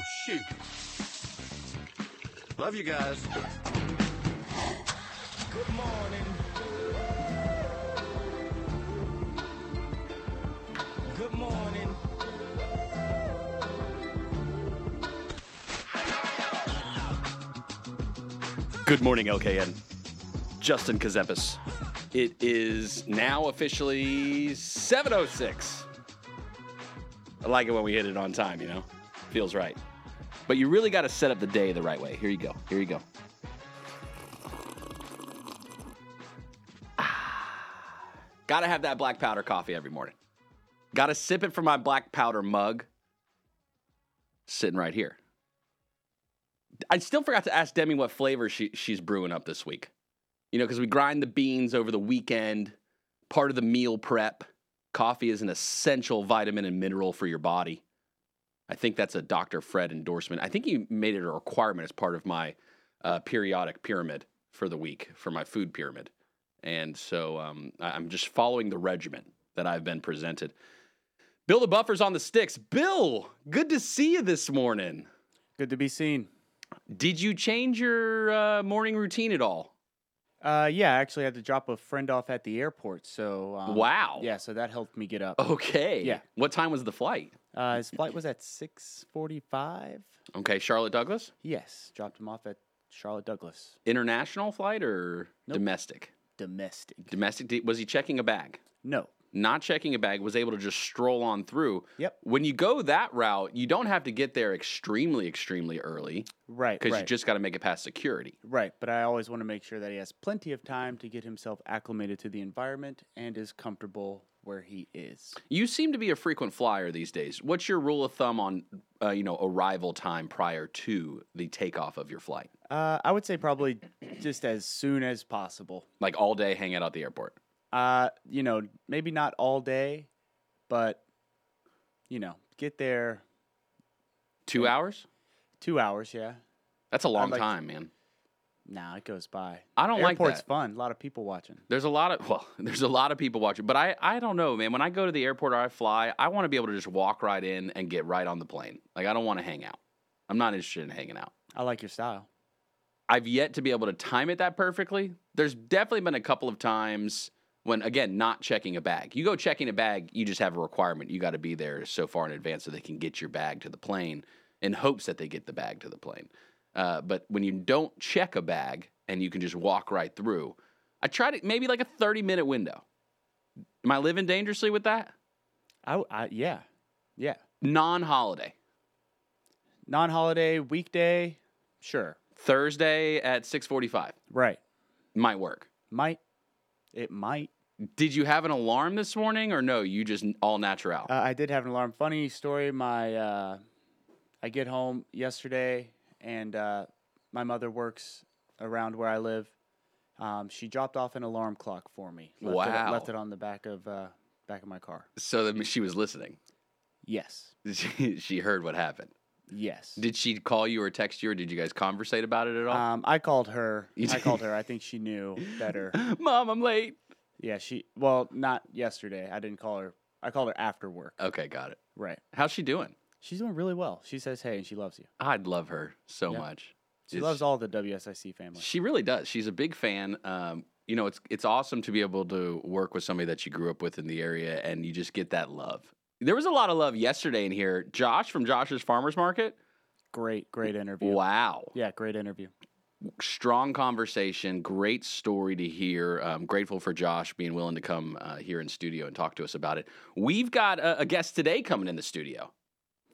Oh, shoot. Love you guys. Good morning. Good morning. Good morning, LKN. Justin Ckezepis. It is now officially 7.06. I like it when we hit it on time, you know? Feels right. But you really got to set up the day the right way. Here you go. Here you go. Ah. Got to have that black powder coffee every morning. Got to sip it from my black powder mug. Sitting right here. I still forgot to ask Demi what flavor she, she's brewing up this week. You know, because we grind the beans over the weekend, part of the meal prep. Coffee is an essential vitamin and mineral for your body. I think that's a Dr. Fred endorsement. I think he made it a requirement as part of my uh, periodic pyramid for the week, for my food pyramid. And so um, I'm just following the regimen that I've been presented. Bill the Buffer's on the sticks. Bill, good to see you this morning. Good to be seen. Did you change your uh, morning routine at all? Uh, yeah, I actually had to drop a friend off at the airport, so um, Wow. Yeah, so that helped me get up. Okay. Yeah. What time was the flight? Uh, his flight was at six forty-five. Okay, Charlotte Douglas? Yes, dropped him off at Charlotte Douglas, International flight or Nope. domestic? domestic. Domestic. Was he checking a bag? No. Not checking a bag, was able to just stroll on through. Yep. When you go that route, you don't have to get there extremely, extremely early Right. because right. you just got to make it past security. Right, but I always want to make sure that he has plenty of time to get himself acclimated to the environment and is comfortable where he is. You seem to be a frequent flyer these days. What's your rule of thumb on, uh, you know, arrival time prior to the takeoff of your flight? Uh, I would say probably just as soon as possible. Like all day, hang out at the airport. Uh, you know, maybe not all day, but you know, get there Two hours? two hours. Yeah, That's a long like- time, man. nah, it goes by. I don't like Airport's fun. A lot of people watching. There's a lot of well, there's a lot of people watching, but I I don't know, man. When I go to the airport or I fly, I want to be able to just walk right in and get right on the plane. Like I don't want to hang out. I'm not interested in hanging out. I like your style. I've yet to be able to time it that perfectly. There's definitely been a couple of times when again, not checking a bag. You go checking a bag, you just have a requirement. You got to be there so far in advance so they can get your bag to the plane in hopes that they get the bag to the plane. Uh, but when you don't check a bag and you can just walk right through, I try to maybe like a 30 minute window. Am I living dangerously with that? I, I yeah, yeah. Non holiday. Non-holiday weekday, sure. Thursday at 6:45 Right. might work. Might it might. Did you have an alarm this morning or no? You just all natural. Uh, I did have an alarm. Funny story. My uh, I get home yesterday, and uh, my mother works around where I live. Um, she dropped off an alarm clock for me. Left It, Wow. left it on the back of uh, back of my car. so that she was listening. Yes. She heard what happened. Yes. Did she call you or text you or did you guys conversate about it at all? Um, I called her. I called her. I think she knew better. Mom, I'm late. Yeah, she. Well, not yesterday. I didn't call her. I called her after work. Okay, got it. Right. How's she doing? She's doing really well. She says hey, and she loves you. I'd love her so Yeah. much. She It's- loves all the WSIC family. She really does. She's a big fan. Um, you know, it's it's awesome to be able to work with somebody that you grew up with in the area, and you just get that love. There was a lot of love yesterday in here. Josh from Josh's Farmers Market. Great, great interview. Wow. Yeah, great interview. strong conversation, great story to hear. I'm grateful for Josh being willing to come uh, here in studio and talk to us about it. We've got a, a guest today coming in the studio,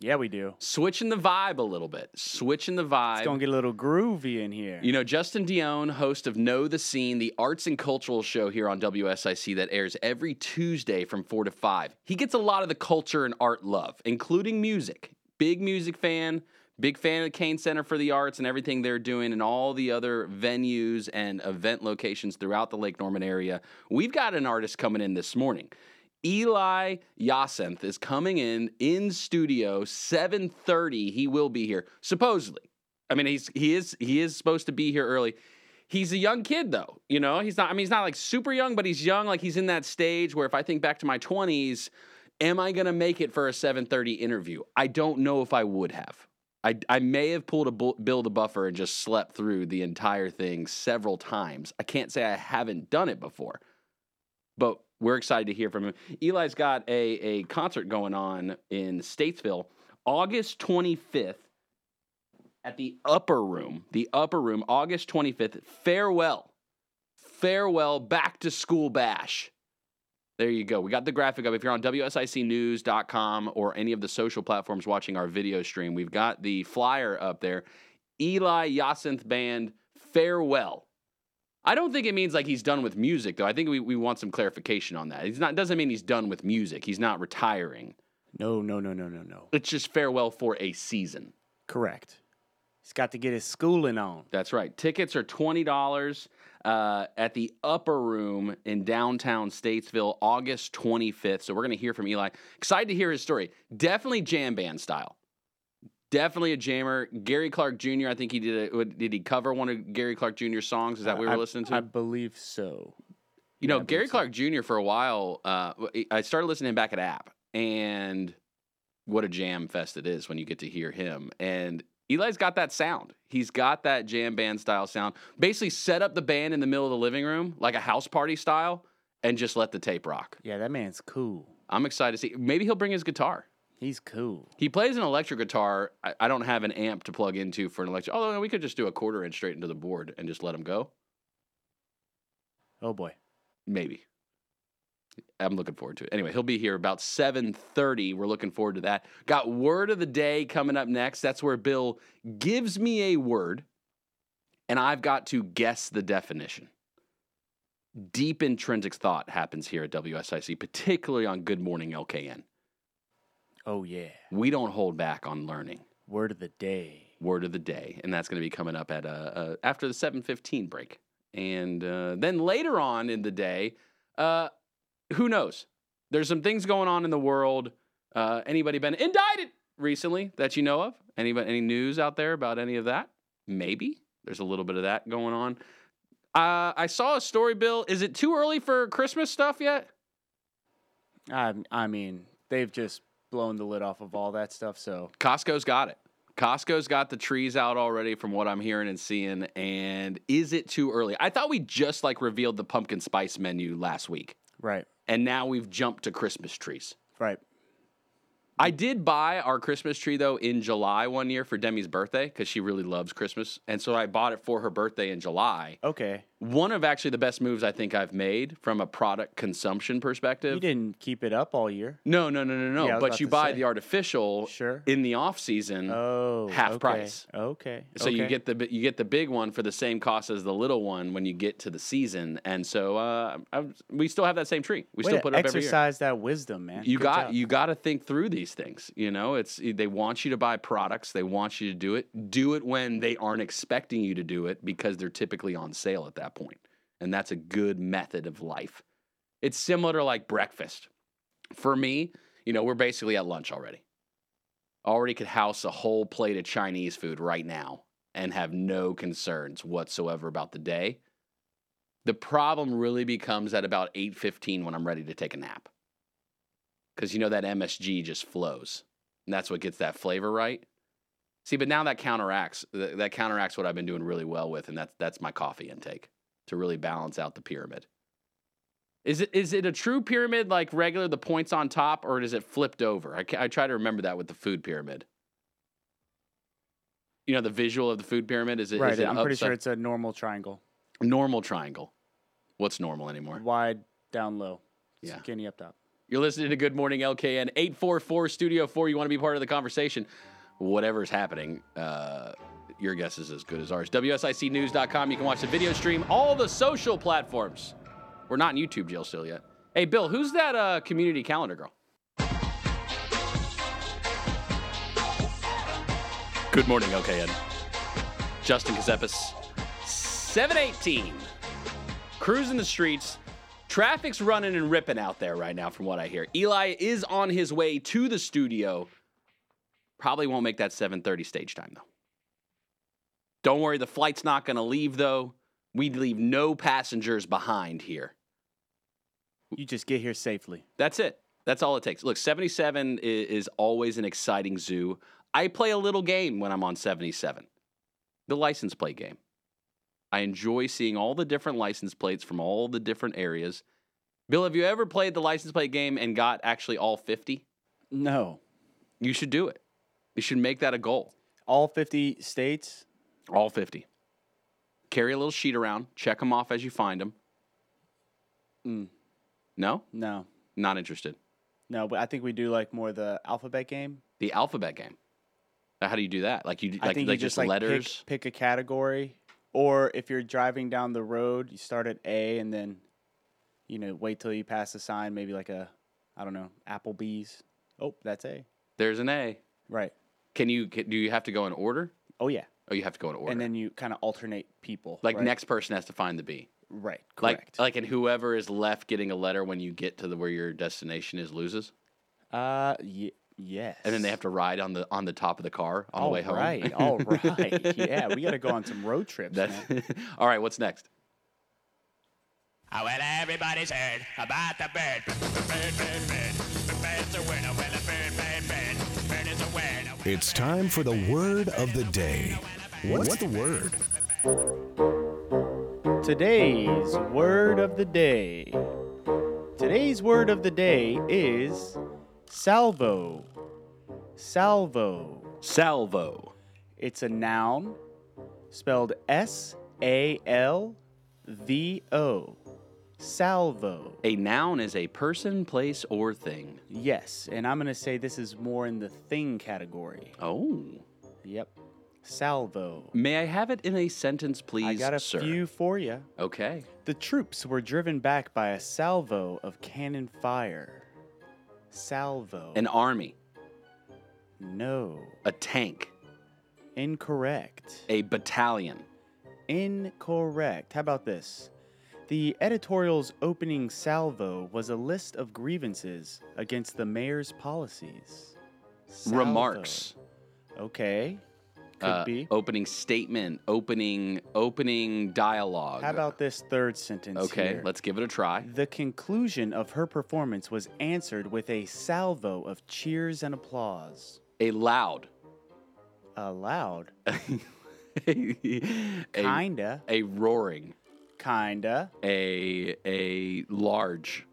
Yeah, we do. switching the vibe a little bit, switching the vibe. It's gonna get a little groovy in here. you know, Justin Dion, host of Know the Scene, the arts and cultural show here on WSIC that airs every Tuesday from 4 to 5. He gets a lot of the culture and art love, including music. Big music fan, big fan of the Cain Center for the Arts and everything they're doing and all the other venues and event locations throughout the Lake Norman area. We've got an artist coming in this morning. Eli Yacinthe is coming in in studio 7:30. He will be here supposedly. I mean, he's he is he is supposed to be here early. He's a young kid though, you know. He's not. I mean, he's not like super young, but he's young. Like he's in that stage where if I think back to my 20s, am I gonna make it for a 7:30 interview? I don't know if I would have. I, I may have pulled a bu- Bill the Buffer and just slept through the entire thing several times. I can't say I haven't done it before, but we're excited to hear from him. Eli's got a, a concert going on in Statesville August 25th at the Upper Room. The Upper Room, August 25th. Farewell. Farewell back to school bash. There you go. We got the graphic up. If you're on WSICnews.com or any of the social platforms watching our video stream, we've got the flyer up there. Eli Yacinthe Band, farewell. I don't think it means like he's done with music, though. I think we, we want some clarification on that. He's not doesn't mean he's done with music. He's not retiring. No, no, no, no, no, no. It's just farewell for a season. Correct. He's got to get his schooling on. That's right. Tickets are twenty dollars uh, at the Upper Room in downtown Statesville, August twenty fifth. So we're gonna hear from Eli. Excited to hear his story. Definitely jam band style. Definitely a jammer. Gary Clark Jr. I think he did. A, did he cover one of Gary Clark Jr.'s songs? Is that what we were I- listening to? I believe so. You know, Yeah, Gary so. Clark Jr. for a while, uh, I started listening back at App, and what a jam fest it is when you get to hear him. And Eli's got that sound. He's got that jam band style sound. Basically, set up the band in the middle of the living room, like a house party style, and just let the tape rock. Yeah, that man's cool. I'm excited to see. Maybe he'll bring his guitar. He's cool. He plays an electric guitar. I, I don't have an amp to plug into for an electric. Although we could just do a quarter inch straight into the board and just let him go. Oh boy. Maybe. I'm looking forward to it. Anyway, he'll be here about 7:30. We're looking forward to that. Got word of the day coming up next. That's where Bill gives me a word and I've got to guess the definition. Deep intrinsic thought happens here at WSIC, particularly on Good Morning LKN. Oh yeah. We don't hold back on learning. Word of the day. word of the day, and that's going to be coming up at uh, uh, after the seven fifteen break, and uh, then later on in the day, uh, who knows? There's some things going on in the world. Uh, anybody been indicted recently that you know of? Anybody any news out there about any of that? Maybe there's a little bit of that going on. Uh, I saw a story, Bill. Is it too early for Christmas stuff yet? I I mean, they've just blown the lid off of all that stuff. So Costco's got it. Costco's got the trees out already from what I'm hearing and seeing. And is it too early? I thought we just like revealed the pumpkin spice menu last week. right, And now we've jumped to Christmas trees. right. I did buy our Christmas tree though in July one year for Demi's birthday because she really loves Christmas. And so I bought it for her birthday in July. Okay. One of actually the best moves I think I've made from a product consumption perspective. You didn't keep it up all year. No, no, no, no, no. Yeah, but you buy say. the artificial Sure. in the off season. Oh, half okay. price. Okay. So you get the you get the big one for the same cost as the little one when you get to the season, and so uh, I, we still have that same tree. We Way still put it up every year. exercise that wisdom, man. You Good got job. you got to think through these things. You know, it's they want you to buy products. They want you to do it. Do it when they aren't expecting you to do it because they're typically on sale at that point, and that's a good method of life. It's similar to like breakfast. For me, you know, we're basically at lunch already. Already could house a whole plate of Chinese food right now and have no concerns whatsoever about the day. The problem really becomes at about 8:15 when I'm ready to take a nap. Cuz you know that MSG just flows. And that's what gets that flavor right. See, but now that counteracts that that counteracts what I've been doing really well with and that's that's my coffee intake to really balance out the pyramid. Is it is it a true pyramid like regular the points on top or is it flipped over? I, I try to remember that with the food pyramid. You know the visual of the food pyramid is it, right. is it I'm pretty sure it's a normal triangle, normal triangle. What's normal anymore? wide down low, Yeah. skinny up top. You're listening to Good Morning LKN 844 Studio 4. You want to be part of the conversation? Whatever's happening, uh, your guess is as good as ours. WSICnews.com. You can watch the video stream, all the social platforms. We're not in YouTube jail still yet. Hey, Bill, who's that uh, community calendar girl? Good morning, LKN. Justin Ckezepis, 718. Cruising the streets. Traffic's running and ripping out there right now, from what I hear. Eli is on his way to the studio. Probably won't make that 7:30 stage time though. Don't worry, the flight's not going to leave though. We leave no passengers behind here. You just get here safely. That's it. That's all it takes. Look, 77 is, is always an exciting zoo. I play a little game when I'm on 77. The license plate game. I enjoy seeing all the different license plates from all the different areas. Bill, have you ever played the license plate game and got actually all 50? No. You should do it. You should make that a goal. All 50 states? All 50. Carry a little sheet around, check them off as you find them. Mm, No? no. Not interested. No, but I think we do like more the alphabet game. The alphabet game. Now, How do you do that? Like you I like, think like you just just like letters? Pick, pick a category, or if you're driving down the road, you start at A and then, you know, wait till you pass a sign, maybe like a, I don't know, Applebee's. Oh, that's A. There's an A. Right. Can you can, do you have to go in order? Oh yeah, Oh, you have to go in order. and then you kind of alternate people. like right? next person has to find the B. Right. Like Correct. like and whoever is left getting a letter when you get to the where your destination is loses. uh, y- yes. And then they have to ride on the on the top of the car on the way home. Right. All right. Yeah, we got to go on some road trips. Man. all right. What's next? Oh, well, everybody's heard about the bird. Bird, bird, bird. Bird's a winner. Well, a bird, bird, bird. Bird is a winner. It's time for the word of the day. What's the word? Today's word of the day. Today's word of the day is salvo. Salvo. Salvo. It's a noun spelled S A L V O. Salvo. A noun is a person, place, or thing. Yes, and I'm going to say this is more in the thing category. Oh. Yep. Salvo. May I have it in a sentence, please, I got a sir? few for you. Okay. The troops were driven back by a salvo of cannon fire. Salvo. An army, no. a tank, Incorrect. a battalion, Incorrect. How about this? The editorial's opening salvo was a list of grievances against the mayor's policies. Salvo. remarks, Okay. Could uh, be. opening statement, opening opening dialogue. How about this third sentence? Okay, here? let's give it a try. The conclusion of her performance was answered with a salvo of cheers and applause. A loud, Aloud. a, Kinda. a roaring, Kinda. a a large.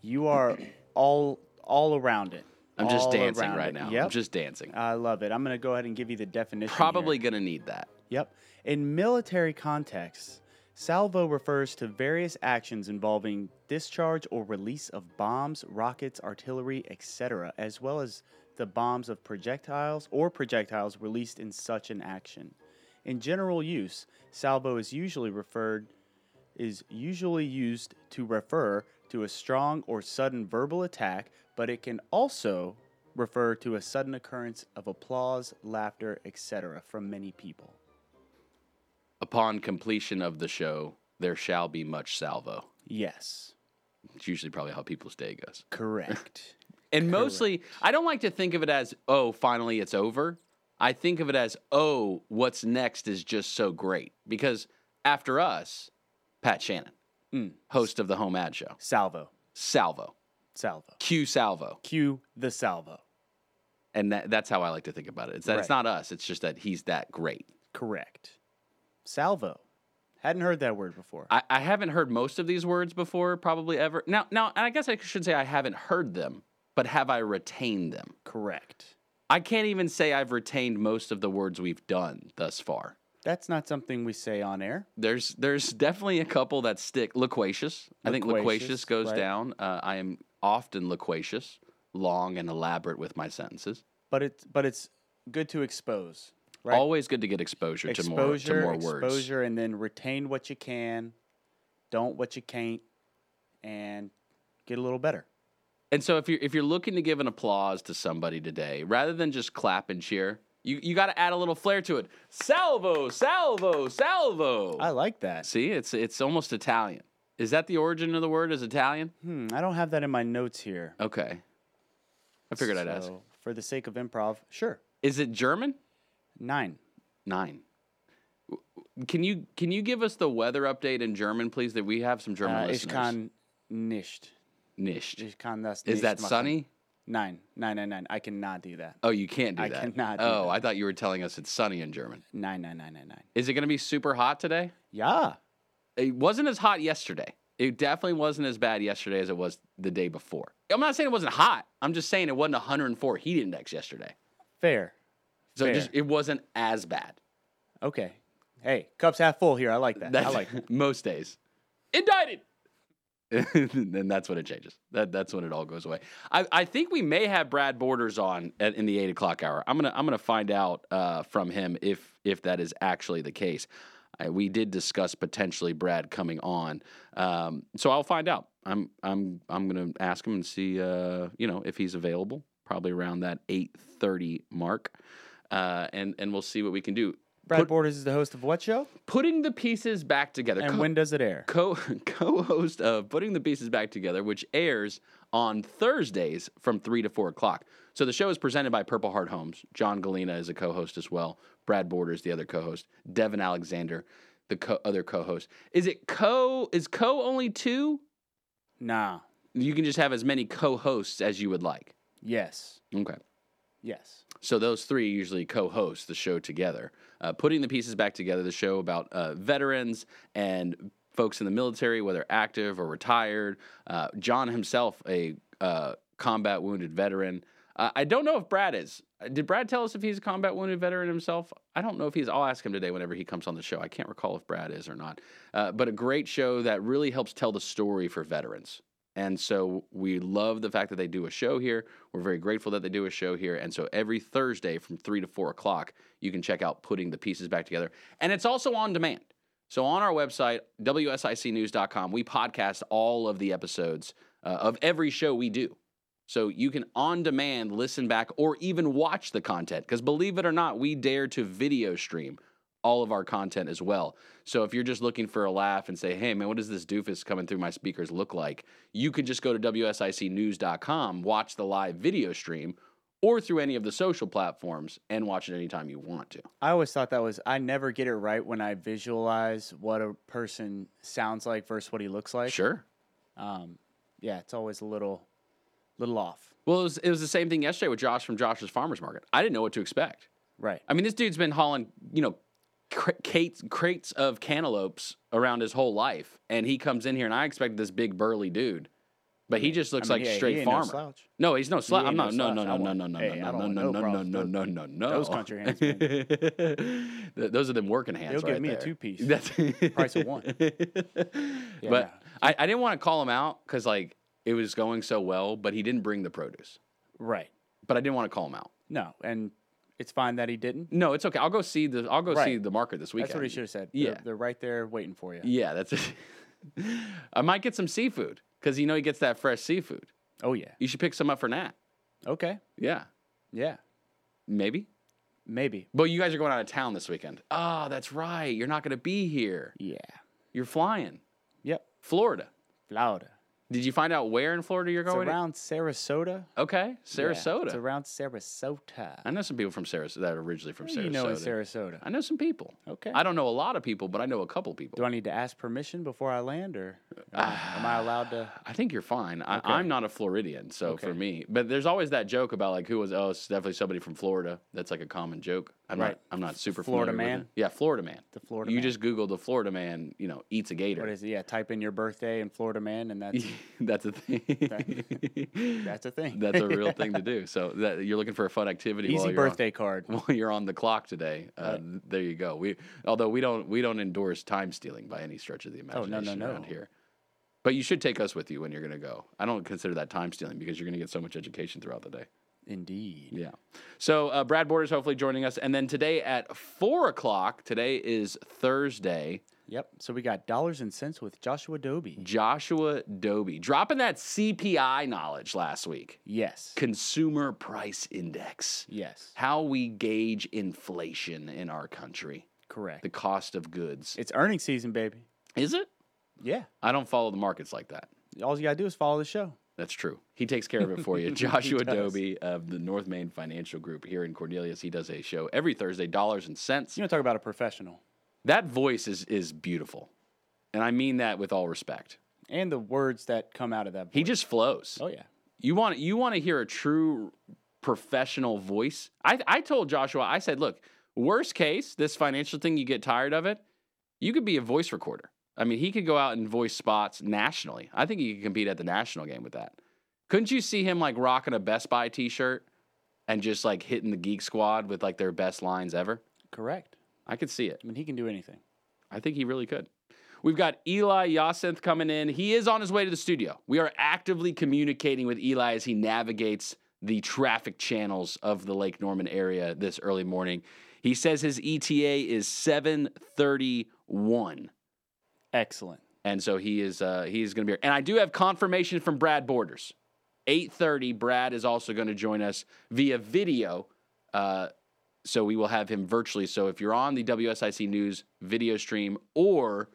You are all all around it. I'm just dancing right it. now. Yep. I'm just dancing. I love it. I'm going to go ahead and give you the definition. Probably gonna need that. Yep. In military contexts, salvo refers to various actions involving discharge or release of bombs, rockets, artillery, etc., as well as the bombs of projectiles or projectiles released in such an action. In general use, salvo is usually referred is usually used to refer to a strong or sudden verbal attack, but it can also refer to a sudden occurrence of applause, laughter, etc. from many people. Upon completion of the show, there shall be much salvo. Yes, It's usually probably how people's day goes. correct. And mostly, I don't like to think of it as, oh, finally it's over. I think of it as, oh, what's next is just so great. Because after us, Pat Shannon, Mm. host of the Home Ad Show, Salvo, Salvo, salvo. Q Salvo. Cue the salvo. And that, that's how I like to think about it. It's that it's not us, it's just that he's that great. Correct. Salvo. Hadn't heard that word before. I, I haven't heard most of these words before, probably ever. Now, now, and I guess I should say I haven't heard them, but have I retained them? Correct. I can't even say I've retained most of the words we've done thus far. That's not something we say on air. There's there's definitely a couple that stick. Loquacious. I think Loquacious, loquacious goes right. down. Uh, I am often loquacious, long and elaborate with my sentences. But it's but it's good to expose. Right? Always good to get exposure, exposure, to more to more words. exposure, and then retain what you can, don't what you can't, and get a little better. And so if you're if you're looking to give an applause to somebody today, rather than just clap and cheer, you, you got to add a little flair to it. Salvo, salvo, salvo. I like that. See, it's it's almost Italian. Is that the origin of the word? Is Italian? Hmm, I don't have that in my notes here. Okay. I figured I'd ask. So, For the sake of improv, sure. Is it German? Nine. Nine. Can you can you give us the weather update in German, please? That we have some German Uh, ich listeners. kann nicht. Nicht. Ich kann das Is that machen. sunny? Nine. Nine, nine, nine. I cannot do that. Oh, you can't do I that. I cannot do oh, that. I thought you were telling us it's sunny in German. Nine, nine, nine, nine, nine. Is it going to be super hot today? Yeah. It wasn't as hot yesterday. It definitely wasn't as bad yesterday as it was the day before. I'm not saying it wasn't hot. I'm just saying it wasn't 104 heat index yesterday. Fair. So it Fair. just it wasn't as bad. Okay. Hey, cup's half full here. I like that. I like that. most days. Indicted. and that's when it changes. That that's when it all goes away. I, I think we may have Brad Borders on at, in the eight o'clock hour. I'm gonna I'm gonna find out uh, from him if if that is actually the case. Uh, we did discuss potentially Brad coming on, um, so I'll find out. I'm I'm I'm gonna ask him and see uh, you know if he's available. Probably around that eight thirty mark, uh, and and we'll see what we can do. Brad Put- Borders is the host of what show? Putting the pieces back together. And Co- when does it air? co co-host of Putting the Pieces Back Together, which airs on Thursdays from three to four o'clock. So the show is presented by Purple Heart Homes. John Gallina is a co-host as well. Brad Borders, the other co-host. Devin Alexander, the co- other co-host. Is it co? Is co only two? Nah. You can just have as many co-hosts as you would like. Yes. Okay. Yes. So those three usually co-host the show together, uh, putting the pieces back together. The show about uh, veterans and folks in the military, whether active or retired. Uh, John himself, a uh, combat wounded veteran. Uh, I don't know if Brad is. Uh, Did Brad tell us if he's a combat wounded veteran himself? I don't know if he's. I'll ask him today whenever he comes on the show. I can't recall if Brad is or not. But a great show that really helps tell the story for veterans. And so we love the fact that they do a show here. We're very grateful that they do a show here. And so every Thursday from three to four o'clock, you can check out Putting the Pieces Back Together. And it's also on demand. So on our website, WSICnews.com, we podcast all of the episodes uh, of every show we do. So you can on demand listen back or even watch the content. Because believe it or not, we dare to video stream all of our content as well. So if you're just looking for a laugh and say, hey, man, what does this doofus coming through my speakers look like? You can just go to WSICnews.com, watch the live video stream, or through any of the social platforms and watch it anytime you want to. I always thought that was I never get it right when I visualize what a person sounds like versus what he looks like. Sure. Um, yeah, it's always a little, little off. Well, it was, it was the same thing yesterday with Josh from Josh's Farmers Market. I didn't know what to expect. Right. I mean, this dude's been hauling, you know, crates, crates of cantaloupes around his whole life, and he comes in here, and I expected this big burly dude, but he just looks I mean, like yeah, he straight no farmer. slouch. No, he's no slouch. I'm not. no No, no, no, no, no, no, hey, no, no, no, no no, no, no, no, no, no. Those country hands, Those are them working hands. He'll give me a two-piece. That's Price of one. but. I, I didn't want to call him out because like it was going so well, but he didn't bring the produce. Right. But I didn't want to call him out. No, and it's fine that he didn't. No, it's okay. I'll go see the. I'll go see the market this weekend. That's what he should have said. Yeah. They're, they're right there waiting for you. Yeah, that's it. I might get some seafood because you know he gets that fresh seafood. Oh yeah. You should pick some up for Nat. Okay. Yeah, Yeah. maybe. Maybe. But you guys are going out of town this weekend. Oh, that's right. You're not going to be here. Yeah. You're flying. Yep. Florida. Florida. Did you find out where in Florida you're going? It's around Sarasota. okay, Yeah, Sarasota. it's around Sarasota. I know some people from Sarasota that are originally from Sarasota. you know in Sarasota? I know some people. Okay. I don't know a lot of people, but I know a couple people. Do I need to ask permission before I land, or am I- am I allowed to? I think you're fine. I, Okay. I'm not a Floridian, so for me, but there's always that joke about like who was oh, it's definitely somebody from Florida. That's like a common joke. I'm Right. not. I'm not super Florida man? Yeah, Florida man. The Florida man. You man. just Google the Florida man. You know, eats a gator. What is it? Yeah, type in your birthday and Florida man, and that's That's a thing. that's a thing. That's a real thing to do. So that you're looking for a fun activity. while Easy you're on- birthday card. while you're on the clock today. Uh, There you go. We although we don't we don't endorse time stealing by any stretch of the imagination Oh, no, imagination no, around no. here. But you should take us with you when you're going to go. I don't consider that time stealing because you're going to get so much education throughout the day. Indeed. Yeah. So uh, Brad Borders hopefully joining us, and then today at four o'clock. Today is Thursday. Yep. So we got dollars and cents with Joshua Doby. Joshua Doby dropping that CPI knowledge last week. Yes. Consumer Price Index. Yes. How we gauge inflation in our country, Correct. the cost of goods. It's earnings season, baby. Is it? Yeah. I don't follow the markets like that. All you gotta do is follow the show. That's true. He takes care of it for you. Joshua. Doby of the North Main Financial Group here in Cornelius. He does a show every Thursday, dollars and cents. You want to talk about a professional That voice is is beautiful, and I mean that with all respect. and the words that come out of that. Voice. He just flows. Oh yeah. You want you want to hear a true professional voice. I I told Joshua, I said, look, worst case, this financial thing, you get tired of it. You could be a voice recorder. I mean, he could go out and voice spots nationally. I think he could compete at the national game with that. Couldn't you see him like rocking a Best Buy T-shirt and just like hitting the Geek Squad with like their best lines ever? Correct. I could see it. I mean, he can do anything. I think he really could. We've got Eli Yacinthe coming in. He is on his way to the studio. We are actively communicating with Eli as he navigates the traffic channels of the Lake Norman area this early morning. He says his ETA is 731. Excellent. And so he is uh, he's going to be here. And I do have confirmation from Brad Borders. 8:30 Brad is also going to join us via video. Uh, so we will have him virtually. So if you're on the WSIC News video stream or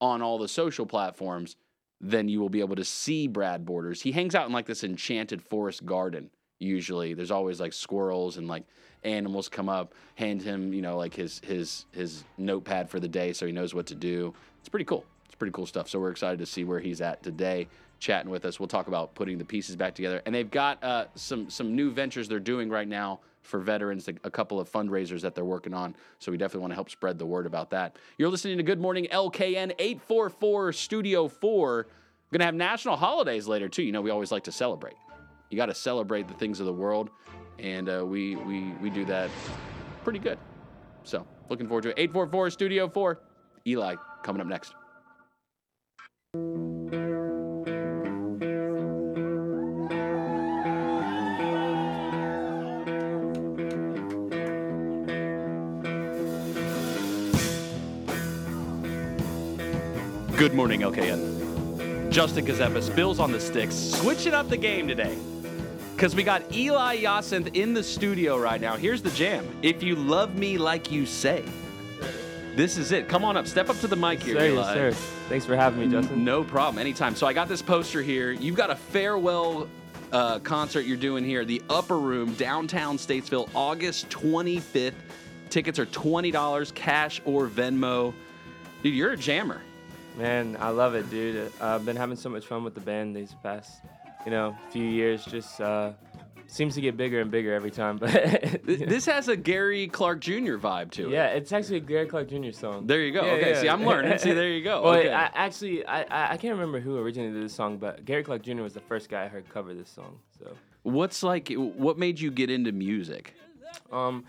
on all the social platforms, then you will be able to see Brad Borders. He hangs out in like this enchanted forest garden usually. There's always like squirrels and like animals come up, hand him, you know, like his his his notepad for the day so he knows what to do. It's pretty cool. It's pretty cool stuff. So we're excited to see where he's at today chatting with us. We'll talk about putting the pieces back together. And they've got uh, some some new ventures they're doing right now for veterans, a couple of fundraisers that they're working on. So we definitely want to help spread the word about that. You're listening to Good Morning LKN 844 Studio 4. We're going to have national holidays later too. You know, we always like to celebrate. You got to celebrate the things of the world, and uh, we we we do that pretty good. So looking forward to it. 844 Studio 4. Eli coming up next. Good morning, LKN. Justin Ckezepis, Bills on the sticks, switching up the game today. Because we got Eli Yacinthe in the studio right now. Here's the jam. If you love me like you say, this is it. Come on up. Step up to the mic here, Sir, yes, sir. Thanks for having me, Justin. No problem. Anytime. So I got this poster here. You've got a farewell uh, concert you're doing here, the Upper Room, downtown Statesville, August 25th. Tickets are $20, cash or Venmo. Dude, you're a jammer. Man, I love it, dude. Uh, I've been having so much fun with the band these past, you know, few years. Just uh, seems to get bigger and bigger every time. But Th- This has a Gary Clark Jr. vibe to it. yeah, it's actually a Gary Clark Jr. song. There you go. Yeah, okay, yeah. see, I'm learning. See, there you go. Well, okay. I, actually, I, I I can't remember who originally did this song, but Gary Clark Jr. was the first guy I heard cover this song. So, What's like, what made you get into music? um,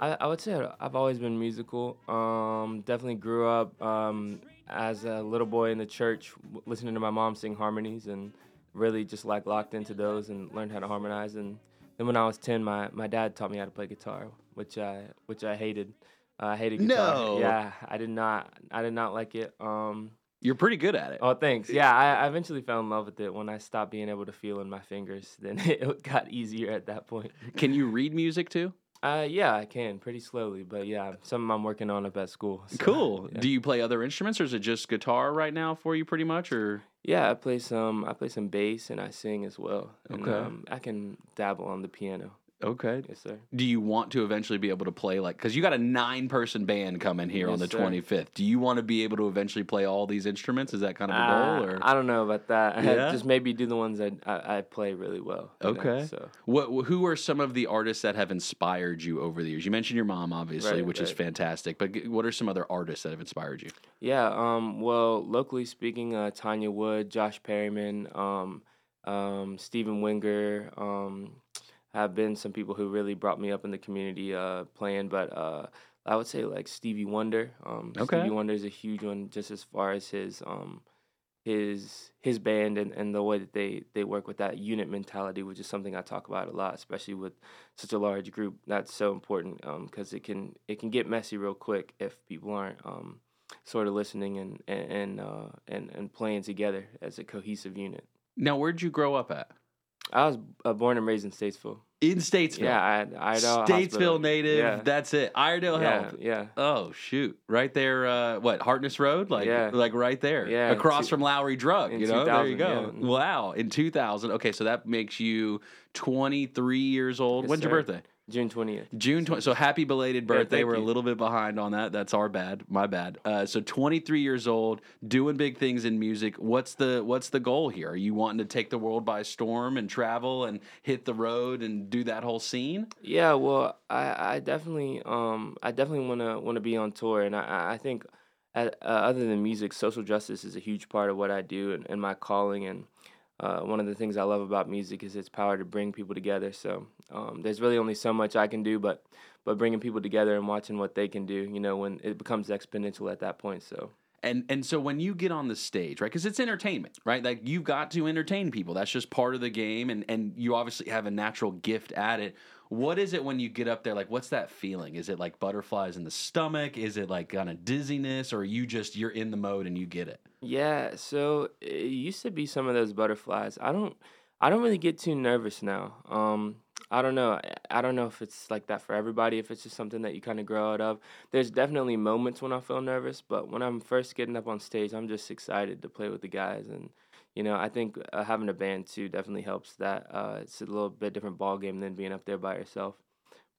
I, I would say I've always been musical. Um, definitely grew up um, as a little boy in the church, listening to my mom sing harmonies, and really just like locked into those and learned how to harmonize. And then when I was ten, my, my dad taught me how to play guitar, which I which I hated. Uh, I hated guitar. No. Yeah, I did not. I did not like it. Um, You're pretty good at it. Oh, thanks. Yeah, I, I eventually fell in love with it when I stopped being able to feel in my fingers. Then it got easier at that point. Can you read music too? Uh, yeah, I can pretty slowly, but yeah, something I'm working on up at school. so, Cool. Yeah. Do you play other instruments, or is it just guitar right now for you, pretty much? Or yeah, I play some. I play some bass and I sing as well. And, Okay. Um, I can dabble on the piano. Okay. Yes, sir. Do you want to eventually be able to play like because you got a nine person band coming here on the 25th? Do you want to be able to eventually play all these instruments? Is that kind of a Uh, goal? Or I don't know about that. Yeah? just maybe do the ones that I, I play really well. you know, Okay. so what? Who are some of the artists that have inspired you over the years? You mentioned your mom, obviously, Right, which is fantastic. But what are some other artists that have inspired you? Yeah, um, well, locally speaking, uh, Tanya Wood, Josh Perryman, um, um, Stephen Winger um, have been some people who really brought me up in the community uh, playing. But uh, I would say like Stevie Wonder. Um, Okay. Stevie Wonder is a huge one, just as far as his um, his his band and, and the way that they, they work with that unit mentality, which is something I talk about a lot, especially with such a large group. That's so important because it can it can get messy real quick if people aren't um, sort of listening and and and, uh, and and playing together as a cohesive unit. Now, where'd you grow up at? I was uh, born and raised in Statesville. In Statesville. Yeah, I had Iredell Statesville Hospital. native. Yeah. That's it. Iredell yeah, Health. yeah. Oh shoot! Right there. Uh, what Hartness Road? Like, Yeah. like right there. Yeah, Across two- from Lowry Drug. You know. There you go. yeah. Wow. In 2000. Okay, so that makes you 23 years old. Yes, When's your birthday? June twentieth. June 20. So happy belated birthday. thank We're a little bit behind on that. That's our bad. My bad. Uh, so 23 years old, doing big things in music. What's the what's the goal here? Are you wanting to take the world by storm and travel and hit the road and do that whole scene? Yeah, well, I, I definitely um I definitely want to want to be on tour, and I- I I think uh, uh, other than music, social justice is a huge part of what I do and, and my calling. And uh, one of the things I love about music is its power to bring people together. So um, there's really only so much I can do, but but bringing people together and watching what they can do, you know, when it becomes exponential at that point. So. And and so when you get on the stage, right? Because it's entertainment, right? Like you've got to entertain people. That's just part of the game, and and you obviously have a natural gift at it. What is it when you get up there? Like, what's that feeling? Is it like butterflies in the stomach? Is it like kind of dizziness, or you just you're in the mode and you get it? Yeah, so it used to be some of those butterflies. I don't I don't really get too nervous now. Um I don't know. I don't know if it's like that for everybody, if it's just something that you kind of grow out of. There's definitely moments when I feel nervous, but when I'm first getting up on stage, I'm just excited to play with the guys and you know, I think uh, having a band too definitely helps that. Uh, it's a little bit different ball game than being up there by yourself.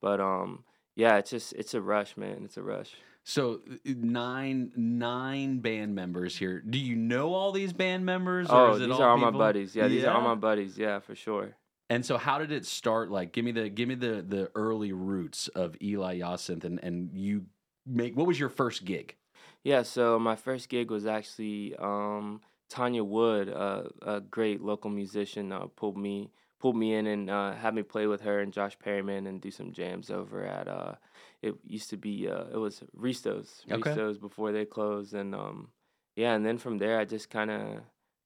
But um yeah, it's just it's a rush, man. It's a rush. So uh, nine nine band members here. Do you know all these band members? Oh, is it these all are all my buddies. Yeah, these are all my buddies. Yeah, for sure. And so, how did it start? Like, give me the give me the the early roots of Eli Yacinthe, and and you make what was your first gig? Yeah, so my first gig was actually um, Tanya Wood, uh, a great local musician, uh, pulled me pulled me in and uh, had me play with her and Josh Perryman and do some jams over at uh, it used to be uh, it was Ristos, Okay. Ristos before they closed, and um, yeah, and then from there I just kind of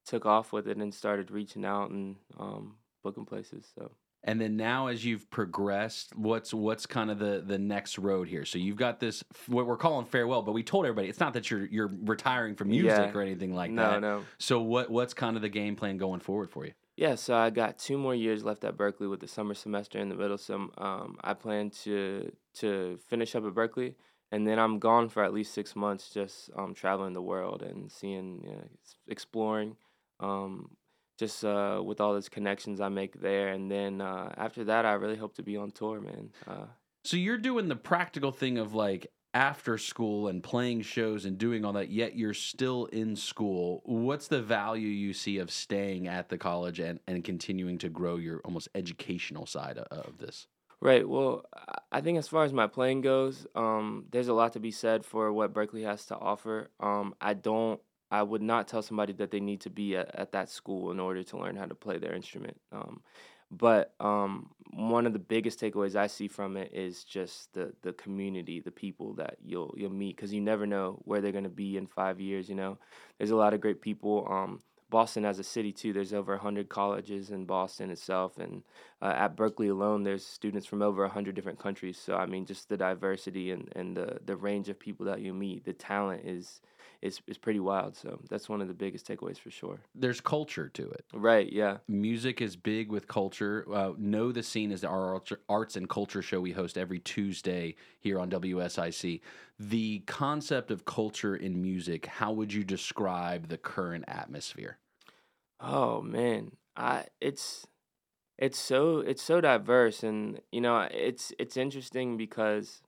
took off with it and started reaching out and um, booking places. So. And then now, as you've progressed, what's what's kind of the the next road here? So you've got this what we're calling farewell, but we told everybody it's not that you're you're retiring from music Yeah. or anything like no, that. no. no. So what what's kind of the game plan going forward for you? Yeah, so I got two more years left at Berklee with the summer semester in the middle. So um, I plan to to finish up at Berklee, and then I'm gone for at least six months, just um, traveling the world and seeing, you know, exploring, um, just uh, with all those connections I make there. And then uh, after that, I really hope to be on tour, man. Uh, So you're doing the practical thing of like after school and playing shows and doing all that, yet you're still in school. What's the value you see of staying at the college and, and continuing to grow your almost educational side of, of this? Right. Well, I- I think as far as my playing goes, um, there's a lot to be said for what Berklee has to offer. Um, I don't. I would not tell somebody that they need to be at, at that school in order to learn how to play their instrument. Um, but um, one of the biggest takeaways I see from it is just the the community, the people that you'll you'll meet, because you never know where they're gonna be in five years. You know, there's a lot of great people. Um, Boston as a city too. There's over hundred colleges in Boston itself, and uh, at Berklee alone, there's students from over hundred different countries. So I mean, just the diversity and, and the the range of people that you meet, the talent is is is pretty wild. So that's one of the biggest takeaways for sure. There's culture to it. Right? Yeah. music is big with culture. Uh, know the scene is our arts- arts and culture show we host every Tuesday here on WSIC. The concept of culture in music. How would you describe the current atmosphere? Oh man, I it's it's so it's so diverse, and you know it's it's interesting because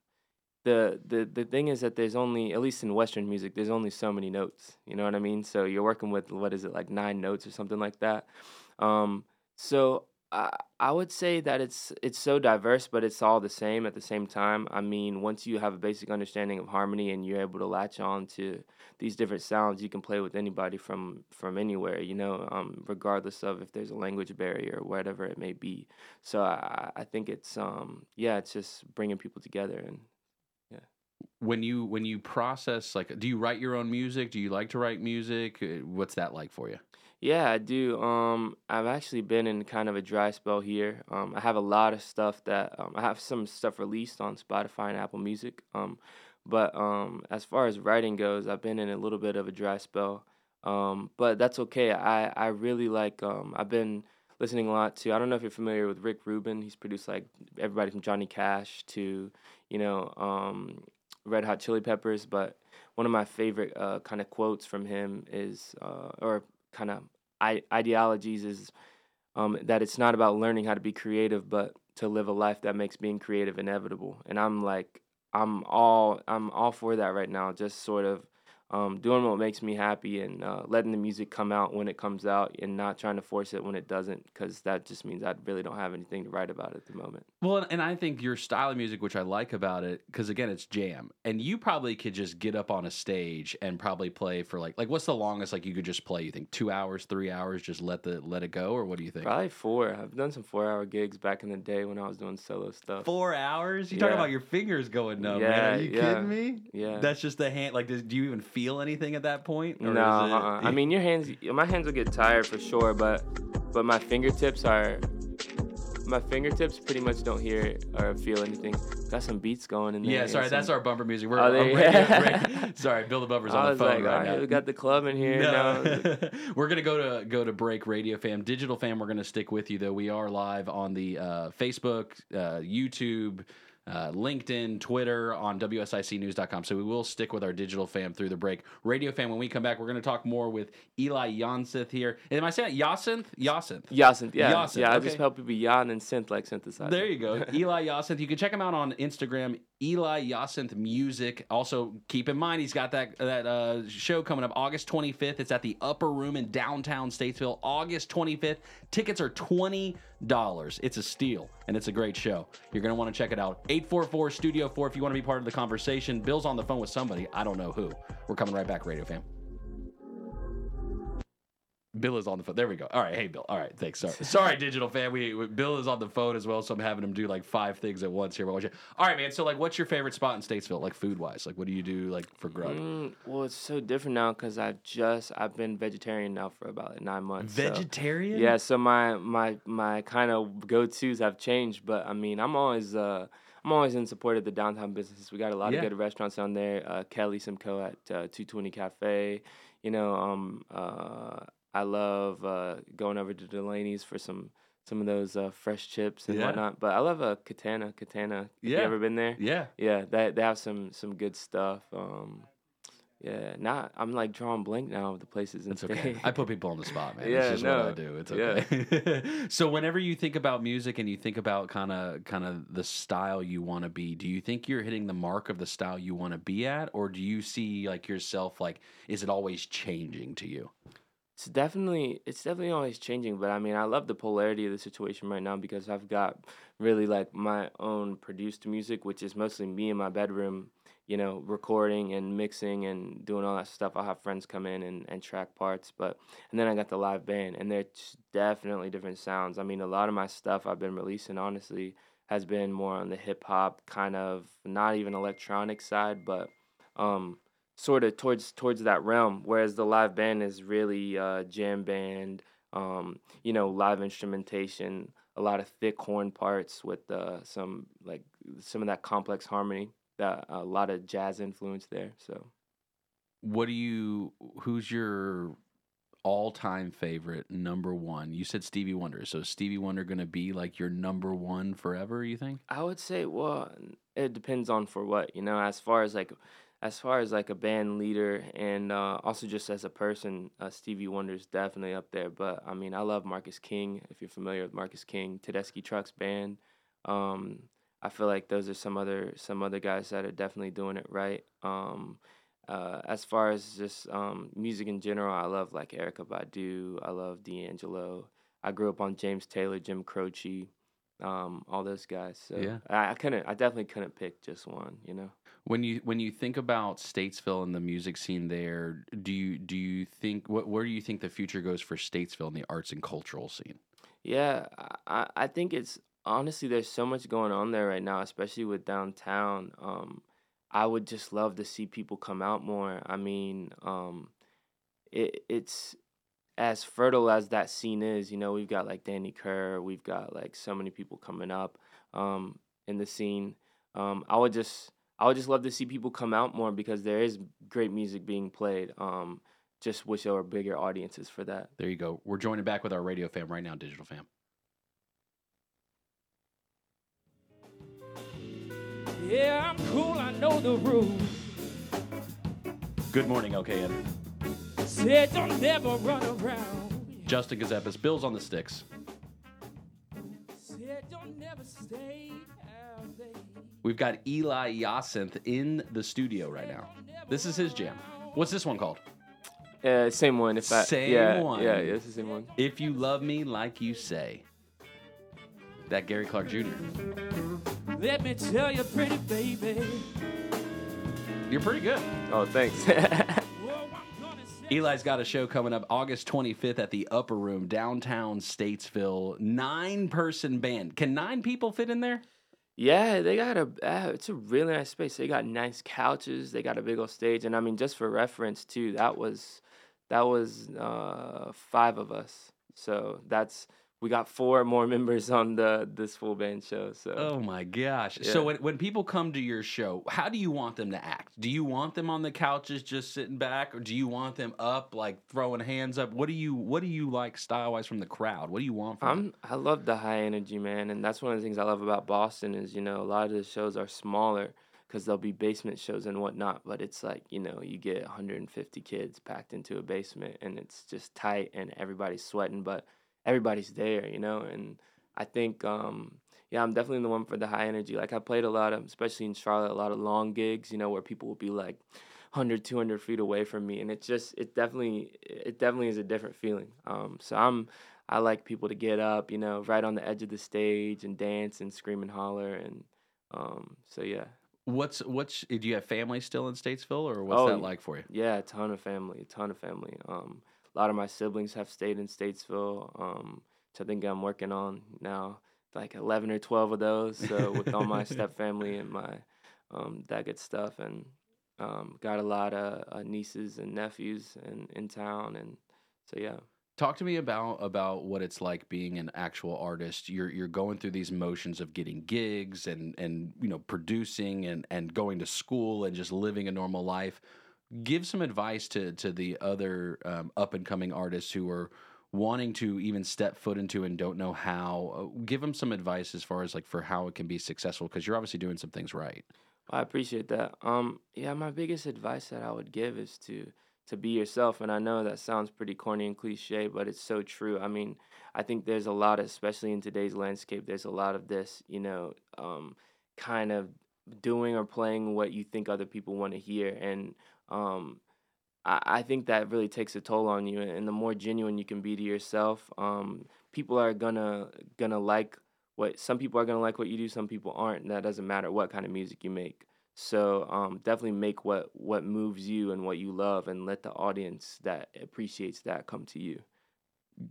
the the the thing is that there's only at least in Western music there's only so many notes. You know what I mean? So you're working with what is it like nine notes or something like that. Um, so I I would say that it's it's so diverse, but it's all the same at the same time. I mean, once you have a basic understanding of harmony and you're able to latch on to these different sounds, you can play with anybody from from anywhere. You know, um, regardless of if there's a language barrier or whatever it may be. So I I think it's um yeah, it's just bringing people together and When you when you process like, do you write your own music? Do you like to write music? Uh, What's that like for you? Yeah, I do. Um, I've actually been in kind of a dry spell here. Um, I have a lot of stuff that um, I have some stuff released on Spotify and Apple Music. Um, but um, as far as writing goes, I've been in a little bit of a dry spell. Um, but that's okay. I I really like. Um, I've been listening a lot to. I don't know if you're familiar with Rick Rubin. He's produced like everybody from Johnny Cash to you know um, Red Hot Chili Peppers. But one of my favorite uh, kind of quotes from him is, uh, or kind of I- ideologies is um, that it's not about learning how to be creative, but to live a life that makes being creative inevitable. And I'm like, I'm all I'm all for that right now. Just sort of um, doing what makes me happy and uh, letting the music come out when it comes out and not trying to force it when it doesn't because that just means I really don't have anything to write about at the moment. Well, and I think your style of music, which I like about it, because again, it's jam, and you probably could just get up on a stage and probably play for like, like what's the longest like you could just play? You think two hours, three hours, just let the let it go, or what do you think? Probably four. I've done some four hour gigs back in the day when I was doing solo stuff. Four hours? You talking about your fingers going numb? Yeah, man. Are you yeah, kidding me? yeah. That's just the hand. Like, do you even feel anything at that point? Or No, is it- uh-uh. I mean your hands. My hands will get tired for sure, but but my fingertips are. My fingertips pretty much don't hear or feel anything. Got some beats going in there. yeah. Sorry, that's some- our bumper music. We're Oh, on there you- break. Sorry, Bill the Bumper's on the phone like, right now. we got the club in here now. No. we're gonna go to go to break. Radio fam, digital fam. We're gonna stick with you though. We are live on the uh, Facebook, uh, YouTube. Uh, LinkedIn, Twitter, on WSICnews.com. So we will stick with our digital fam through the break. Radio fam, when we come back, we're going to talk more with Eli Yacinthe here. Am I saying it? Yacinthe? Yacinthe. Yacinthe, yeah, Yacinthe, yeah. I okay. just help people yawn and synth like synthesizer. There you go. Eli Yacinthe. You can check him out on Instagram, Eli Yacinthe Music. Also, keep in mind he's got that that uh, show coming up August 25th. It's at the Upper Room in downtown Statesville. August 25th. Tickets are $20. It's a steal, and it's a great show. You're to want to check it out. 844 Studio 4 if you want to be part of the conversation. Bill's on the phone with somebody. I don't know who. We're coming right back, Radio Fam. Bill is on the phone. There we go. All right, hey Bill. All right, thanks. Sorry, sorry, digital fan. We, we- Bill is on the phone as well, so I'm having him do like five things at once here. All right, man. So like, what's your favorite spot in Statesville, like food wise? Like, what do you do like for grub? Mm, well, it's so different now because I've just I've been vegetarian now for about like nine months. so- Vegetarian? Yeah, so my my my kind of go tos have changed, but I mean I'm always uh I'm always in support of the downtown businesses. We got a lot Yeah. of good restaurants down there. Uh, Kelly Simcoe at uh, 220 Cafe. You know, um, uh, I love uh, going over to Delaney's for some some of those uh, fresh chips and Yeah. whatnot. But I love uh, Katana. Katana. Yeah. You ever been there? Yeah. Yeah, they they have some some good stuff. Um, yeah, Not. I'm like drawing blank now of the places It's okay. I put people on the spot, man. Yeah, it's just what I no, do. It's yeah. okay. so whenever you think about music and you think about kind of kind of the style you want to be, do you think you're hitting the mark of the style you want to be at, or do you see like yourself like is it always changing to you? It's definitely it's definitely always changing, but I mean I love the polarity of the situation right now because I've got really like my own produced music, which is mostly me in my bedroom, you know, recording and mixing and doing all that stuff. I'll have friends come in and, and track parts, but and then I got the live band and they're definitely different sounds. I mean a lot of my stuff I've been releasing honestly has been more on the hip hop kind of not even electronic side, but um sort of towards towards that realm whereas the live band is really uh jam band um you know live instrumentation a lot of thick horn parts with uh some like some of that complex harmony that a lot of jazz influence there so What do you? Who's your all-time favorite number one? You said Stevie Wonder. So is Stevie Wonder going to be like your number one forever? You think? I would say, well, it depends on for what, you know, as far as like, as far as like a band leader and uh, also just as a person, uh, Stevie Wonder's definitely up there. But I mean, I love Marcus King. If you're familiar with Marcus King, Tedeschi Trucks Band. Um, I feel like those are some other some other guys that are definitely doing it right. Um, uh, as far as just um, music in general, I love like Erykah Badu. I love D'Angelo. I grew up on James Taylor, Jim Croce, um, all those guys. So Yeah. I, I couldn't. I definitely couldn't pick just one. You know. When you when you think about Statesville and the music scene there, do you do you think what where do you think the future goes for Statesville and the arts and cultural scene? Yeah, I- I, I think it's honestly there's so much going on there right now, especially with downtown. Um, I would just love to see people come out more. I mean, um, it it's as fertile as that scene is. You know, we've got like Danny Kerr, we've got like so many people coming up um, in the scene. Um, I would just I would just love to see people come out more because there is great music being played. Um, just wish there were bigger audiences for that. There you go. We're joining back with our radio fam right now, digital fam. Yeah, I'm cool, I know the rules. Good morning, LKN. Said don't never run around. Justin Ckezepis, Bills on the sticks. Said don't never stop. We've got Eli Yacinthe in the studio right now. This is his jam. What's this one called? Uh, same one. If I, Same yeah, one. Yeah, yeah, it's the same one. If you love me like you say. That Gary Clark Jr. Let me tell you, pretty baby. You're pretty good. Oh, thanks. Eli's got a show coming up August 25th at the Upper Room, downtown Statesville. Nine person band. Can nine people fit in there? Yeah, they got a uh, it's a really nice space. They got nice couches. They got a big old stage, and I mean, just for reference too, that was that was uh, five of us. So that's we got four more members on the this full band show. So Oh my gosh. Yeah. So when, when people come to your show, how do you want them to act? Do you want them on the couches just sitting back or do you want them up like throwing hands up? What do you what do you like style wise from the crowd? What do you want from? I'm I love the high energy man, and that's one of the things I love about Boston is you know a lot of the shows are smaller because there'll be basement shows and whatnot, but it's like you know you get 150 kids packed into a basement and it's just tight and everybody's sweating, but everybody's there, you know, and I think um yeah I'm definitely the one for the high energy. Like I played a lot of, especially in Charlotte, a lot of long gigs, you know, where people will be like 100 200 feet away from me and it just it definitely it definitely is a different feeling um so i'm i like people to get up you know right on the edge of the stage and dance and scream and holler and um so yeah What's what's do you have family still in Statesville or what's Oh, that like for you? yeah a ton of family a ton of family um a lot of my siblings have stayed in statesville um which i think i'm working on now like 11 or 12 of those so with all my step family and my um that good stuff and um got a lot of uh, nieces and nephews in in town and so yeah Talk to me about about what it's like being an actual artist. You're you're going through these motions of getting gigs and and you know producing and and going to school and just living a normal life. Give some advice to to the other um, up and coming artists who are wanting to even step foot into and don't know how. Uh, give them some advice as far as like for how it can be successful because you're obviously doing some things right. I appreciate that. Um, yeah, my biggest advice that I would give is to to be yourself. And I know that sounds pretty corny and cliche, but it's so true. I mean, I think there's a lot, especially in today's landscape, there's a lot of this, you know, um, kind of doing or playing what you think other people want to hear. And um, I, I think that really takes a toll on you. And the more genuine you can be to yourself, um, people are gonna gonna like what some people are gonna like what you do, some people aren't. And that doesn't matter what kind of music you make. So um, definitely make what what moves you and what you love, and let the audience that appreciates that come to you.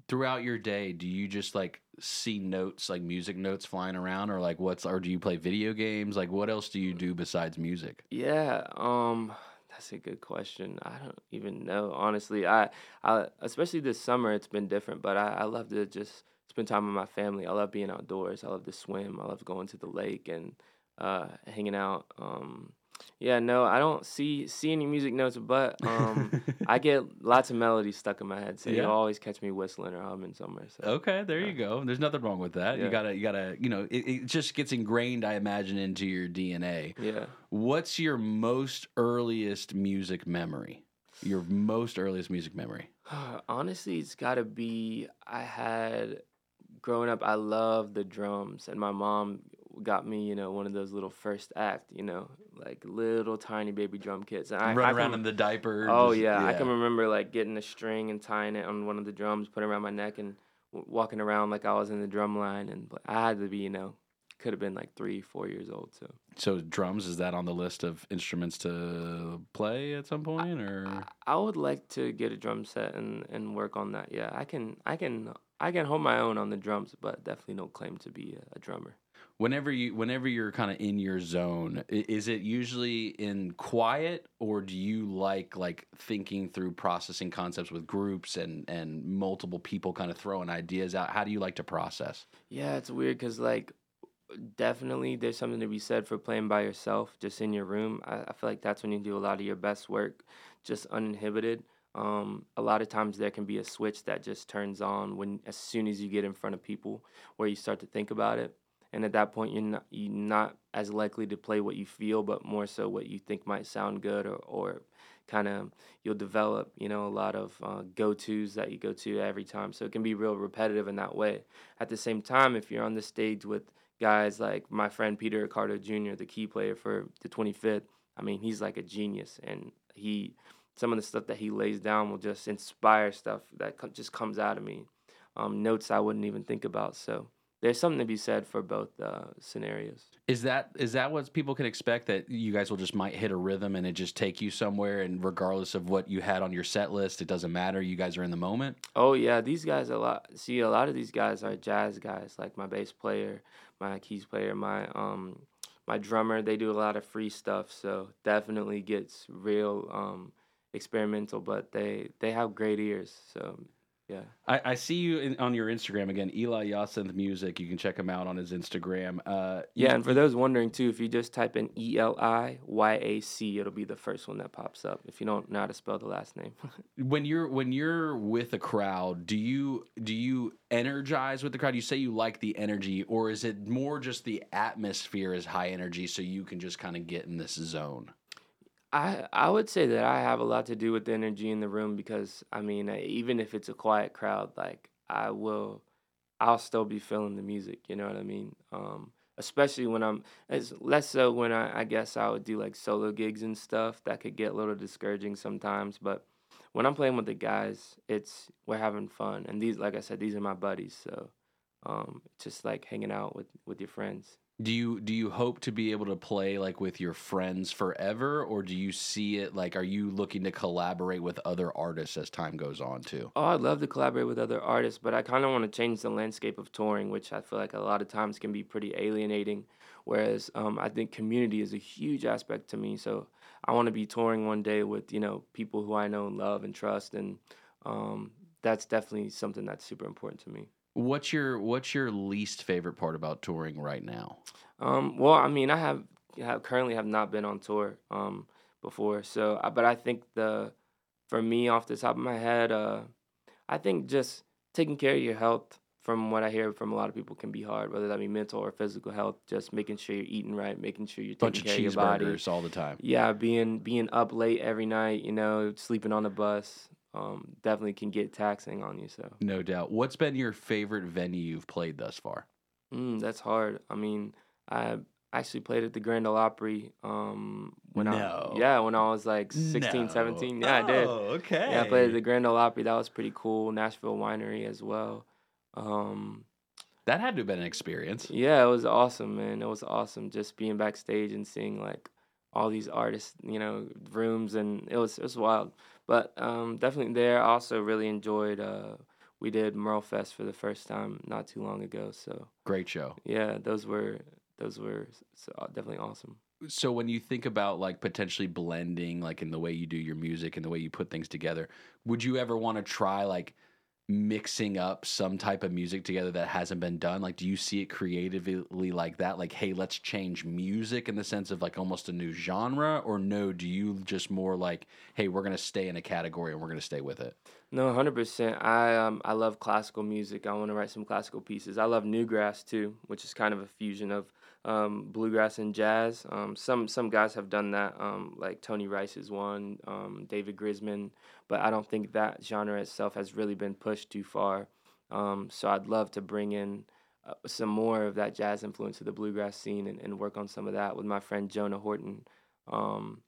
Throughout your day, do you just like see notes like music notes flying around, or like what's or do you play video games? Like what else do you do besides music? Yeah, um, that's a good question. I don't even know honestly. I, I especially this summer, it's been different, but I, I love to just spend time with my family. I love being outdoors. I love to swim. I love going to the lake and uh, hanging out. Um, yeah, no, I don't see see any music notes, but um, I get lots of melodies stuck in my head. So Yeah. you'll always catch me whistling or humming somewhere. So. Okay, there you go. There's nothing wrong with that. You gotta, you gotta, you know, it, it just gets ingrained, I imagine, into your DNA. Yeah. What's your most earliest music memory? Your most earliest music memory? Honestly, it's got to be I had growing up. I loved the drums, and my mom got me, you know, one of those little first act, you know, like little tiny baby drum kits. And I, Run I around can, in the diaper. Oh just- yeah, I can remember like getting a string and tying it on one of the drums, putting it around my neck, and w- walking around like I was in the drum line. And I had to be, you know, could have been like three, four years old. So So drums is that on the list of instruments to play at some point, or I would like to get a drum set and, and work on that. Yeah, I can I can I can hold my own on the drums, but definitely no claim to be a, a drummer. Whenever you whenever you're kind of in your zone, is it usually in quiet, or do you like like thinking through processing concepts with groups and and multiple people kind of throwing ideas out? How do you like to process? Yeah, it's weird because like definitely there's something to be said for playing by yourself, just in your room. I, I feel like that's when you do a lot of your best work, just uninhibited. Um, a lot of times there can be a switch that just turns on when as soon as you get in front of people, where you start to think about it, and at that point you're not you're not as likely to play what you feel, but more so what you think might sound good or or kind of you'll develop you know a lot of uh, go-to's that you go to every time so it can be real repetitive in that way at the same time if you're on the stage with guys like my friend Peter Ricardo Jr., the key player for the 25th. I mean, he's like a genius, and he some of the stuff that he lays down will just inspire stuff that co- just comes out of me. Um, notes I wouldn't even think about. So there's something to be said for both uh, scenarios. Is that is that what people can expect that you guys will just might hit a rhythm and it just take you somewhere and regardless of what you had on your set list, it doesn't matter. You guys are in the moment. Oh yeah, these guys a lot. See, a lot of these guys are jazz guys, like my bass player, my keys player, my um, my drummer. They do a lot of free stuff, so definitely gets real um, experimental. But they they have great ears, so yeah. I, I see you in, on your Instagram again, Eli Yacinthe Music. You can check him out on his Instagram. Uh, Yeah, and for those wondering too, if you just type in E L I Y A C, it'll be the first one that pops up. If you don't know how to spell the last name. when you're when you're with a crowd, do you do you energize with the crowd? You say you like the energy, or is it more just the atmosphere is high energy, so you can just kind of get in this zone? I I would say that I have a lot to do with the energy in the room because I mean even if it's a quiet crowd, like I will, I'll still be feeling the music. You know what I mean? Um, especially when I'm it's less so when I I guess I would do like solo gigs and stuff that could get a little discouraging sometimes, but when I'm playing with the guys, it's we're having fun and these like I said these are my buddies, so um, just like hanging out with with your friends. Do you do you hope to be able to play like with your friends forever, or do you see it like are you looking to collaborate with other artists as time goes on too? Oh, I'd love to collaborate with other artists, but I kind of want to change the landscape of touring, which I feel like a lot of times can be pretty alienating. Whereas um, I think community is a huge aspect to me. So I want to be touring one day with you know people who I know and love and trust, and um, that's definitely something that's super important to me. What's your what's your least favorite part about touring right now? Um, well, I mean, I have, have currently have not been on tour um, before, so but I think the for me off the top of my head, uh, I think just taking care of your health. From what I hear from a lot of people, can be hard, whether that be mental or physical health. Just making sure you're eating right, making sure you're taking Bunch of care of your body. all the time. Yeah, being being up late every night, you know, sleeping on the bus, um, definitely can get taxing on you. So No doubt. What's been your favorite venue you've played thus far? Mm, that's hard. I mean, I actually played at the Grand Ole Opry um, when No. I yeah when I was like 16, 17. Yeah, I did. okay. Yeah, I played at the Grand Ole Opry. That was pretty cool. Nashville Winery as well. Um, That had to have been an experience. yeah, it was awesome, man. It was awesome just being backstage and seeing like all these artists, you know, rooms, and it was it was wild. But um, definitely there. I also really enjoyed. Uh, we did Merle Fest for the first time not too long ago. So Great show. yeah, those were those were uh, definitely awesome. So when you think about like potentially blending like in the way you do your music and the way you put things together, would you ever want to try like mixing up some type of music together that hasn't been done? Like do you see it creatively like that? Like, hey, let's change music in the sense of like almost a new genre or no, do you just more like, hey, we're to stay in a category and we're to stay with it? No, hundred percent. I um I love classical music. I want to write some classical pieces. I love newgrass too, which is kind of a fusion of um, bluegrass and jazz. Um, some some guys have done that, um, like Tony Rice is one, um, David Grisman, but I don't think that genre itself has really been pushed too far. Um, so I'd love to bring in uh, some more of that jazz influence to the bluegrass scene and, and work on some of that with my friend Jonah Horton. Um,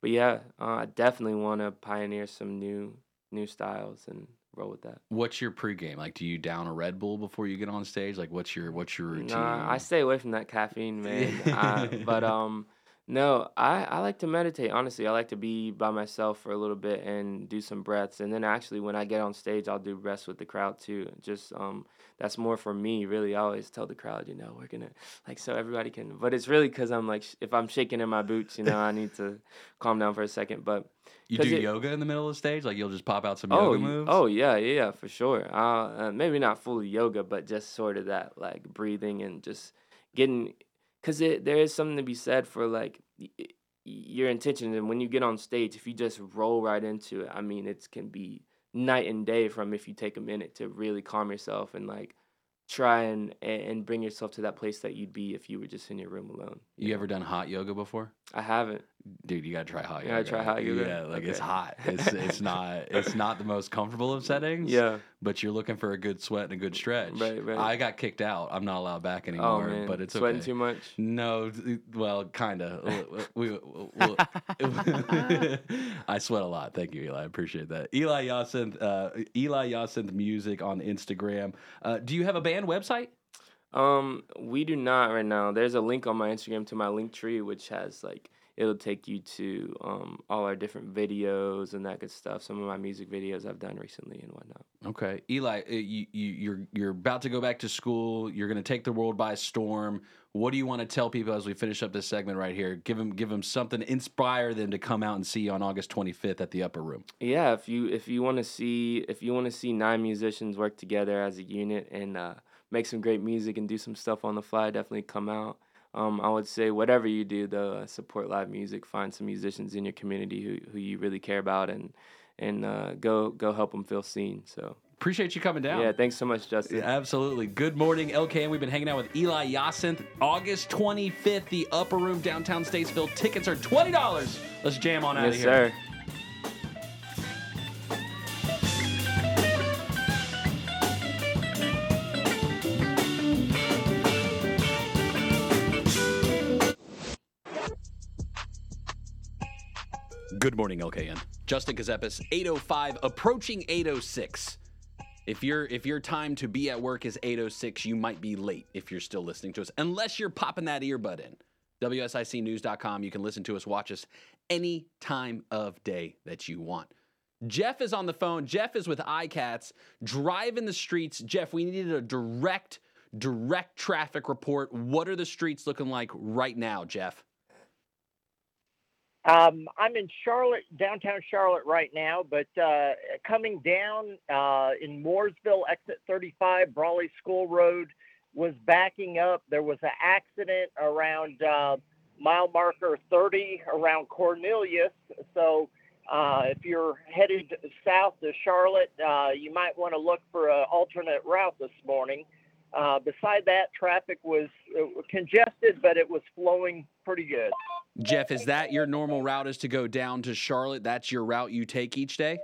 but yeah, uh, I definitely want to pioneer some new new styles and roll with that. What's your pregame? Like, do you down a Red Bull before you get on stage? Like, what's your what's your routine? Nah, I stay away from that caffeine, man. I, but um, no, I I like to meditate. Honestly, I like to be by myself for a little bit and do some breaths. And then actually, when I get on stage, I'll do breaths with the crowd too. Just um, that's more for me, really. I always tell the crowd, you know, we're gonna like so everybody can. But it's really because I'm like, if I'm shaking in my boots, you know, I need to calm down for a second. But you 'cause do it- yoga in the middle of the stage? Like, you'll just pop out some oh, yoga moves? oh yeah, yeah, for sure. Uh, uh, maybe not fully yoga, but just sort of that like breathing and just getting, because there is something to be said for like y- your intention. And when you get on stage, if you just roll right into it, I mean, it can be night and day from if you take a minute to really calm yourself and like try and and bring yourself to that place that you'd be if you were just in your room alone. You ever done hot yoga before? I haven't. Dude, you gotta try hot yoga. You gotta try hot yoga? Yeah, like it's hot. It's it's not it's not the most comfortable of settings. Yeah. But you're looking for a good sweat and a good stretch. Right, right. I got kicked out. I'm not allowed back Oh anymore. man, But it's sweating okay. too much. No, well, kind of. we, we, I sweat a lot. Thank you, Eli. I appreciate that. Eli Yacinthe, uh, Eli Yacinthe Music on Instagram. Uh, do you have a band website? Um, we do not right now. There's a link on my Instagram to my link tree, which has like it'll take you to um all our different videos and that good stuff. Some of my music videos I've done recently and whatnot. Okay, Eli, uh, you, you, you're you're about to go back to school. You're going to take the world by storm. What do you want to tell people as we finish up this segment right here? Give them give them something, inspire them to come out and see you on August 25th at the Upper Room. Yeah, if you if you want to see if you want to see nine musicians work together as a unit and uh, make some great music and do some stuff on the fly, definitely come out. Um, I would say whatever you do, though, uh, support live music. Find some musicians in your community who, who you really care about, and and uh, go go help them feel seen. So Appreciate you coming down. yeah, thanks so much, Justin. Yeah, absolutely. Good morning, LKN. We've been hanging out with Eli Yacinthe. August 25th, the Upper Room, downtown Statesville. Tickets are $20. Let's jam on out yes, of here. sir. Good morning, LKN. Justin Ckezepis, 805, approaching 806. If your if your time to be at work is 806, you might be late if you're still listening to us, unless you're popping that earbud in. WSICnews.com. You can listen to us, watch us any time of day that you want. Jeff is on the phone. Jeff is with iCats, driving the streets. Jeff, we needed a direct, direct traffic report. What are the streets looking like right now, Jeff? Um, I'm in Charlotte, downtown Charlotte right now, but uh, coming down uh, in Mooresville, exit 35, Brawley School Road was backing up. There was an accident around uh, mile marker 30 around Cornelius. So uh, if you're headed south to Charlotte, uh, you might want to look for an alternate route this morning. Uh, beside that, traffic was uh, congested, but it was flowing pretty good. Jeff, is that your normal route is to go down to Charlotte? That's your route you take each day?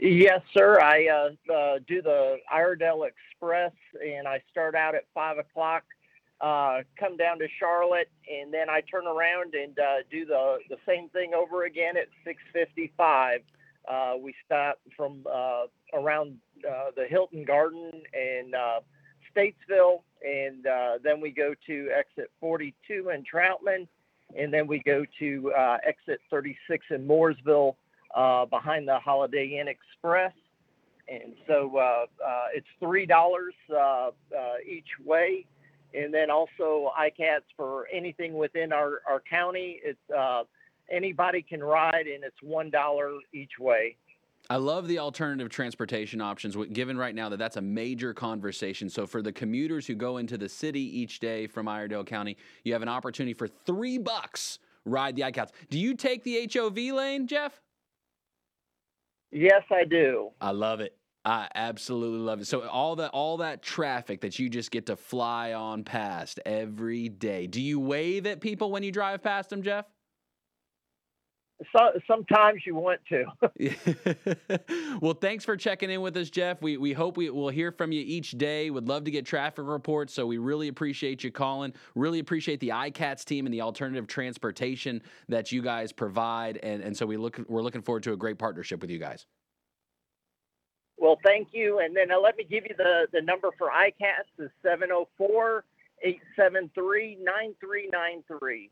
Yes, sir. I uh, uh, do the Iredell Express, and I start out at five o'clock, uh, come down to Charlotte, and then I turn around and uh, do the the same thing over again at six fifty-five. Uh, we stop from uh, around uh, the Hilton Garden and uh, Statesville, and uh, then we go to exit forty-two in Troutman, and then we go to uh, exit thirty-six in Mooresville uh, behind the Holiday Inn Express. And so uh, uh, it's $3 uh, uh, each way. And then also ICATS for anything within our, our county. It's uh, anybody can ride and it's $1 each way. I love the alternative transportation options, given right now that that's a major conversation. So, for the commuters who go into the city each day from Iredell County, you have an opportunity for three bucks ride the iCats. Do you take the HOV lane, Jeff? Yes, I do. I love it. I absolutely love it. So all that all that traffic that you just get to fly on past every day. Do you wave at people when you drive past them, Jeff? So, sometimes you want to. well, thanks for checking in with us, Jeff. We we hope we will hear from you each day. Would love to get traffic reports, so we really appreciate you calling. Really appreciate the iCats team and the alternative transportation that you guys provide, and and so we look we're looking forward to a great partnership with you guys. Well, thank you. And then uh, let me give you the, the number for ICATS is 704 873 9393.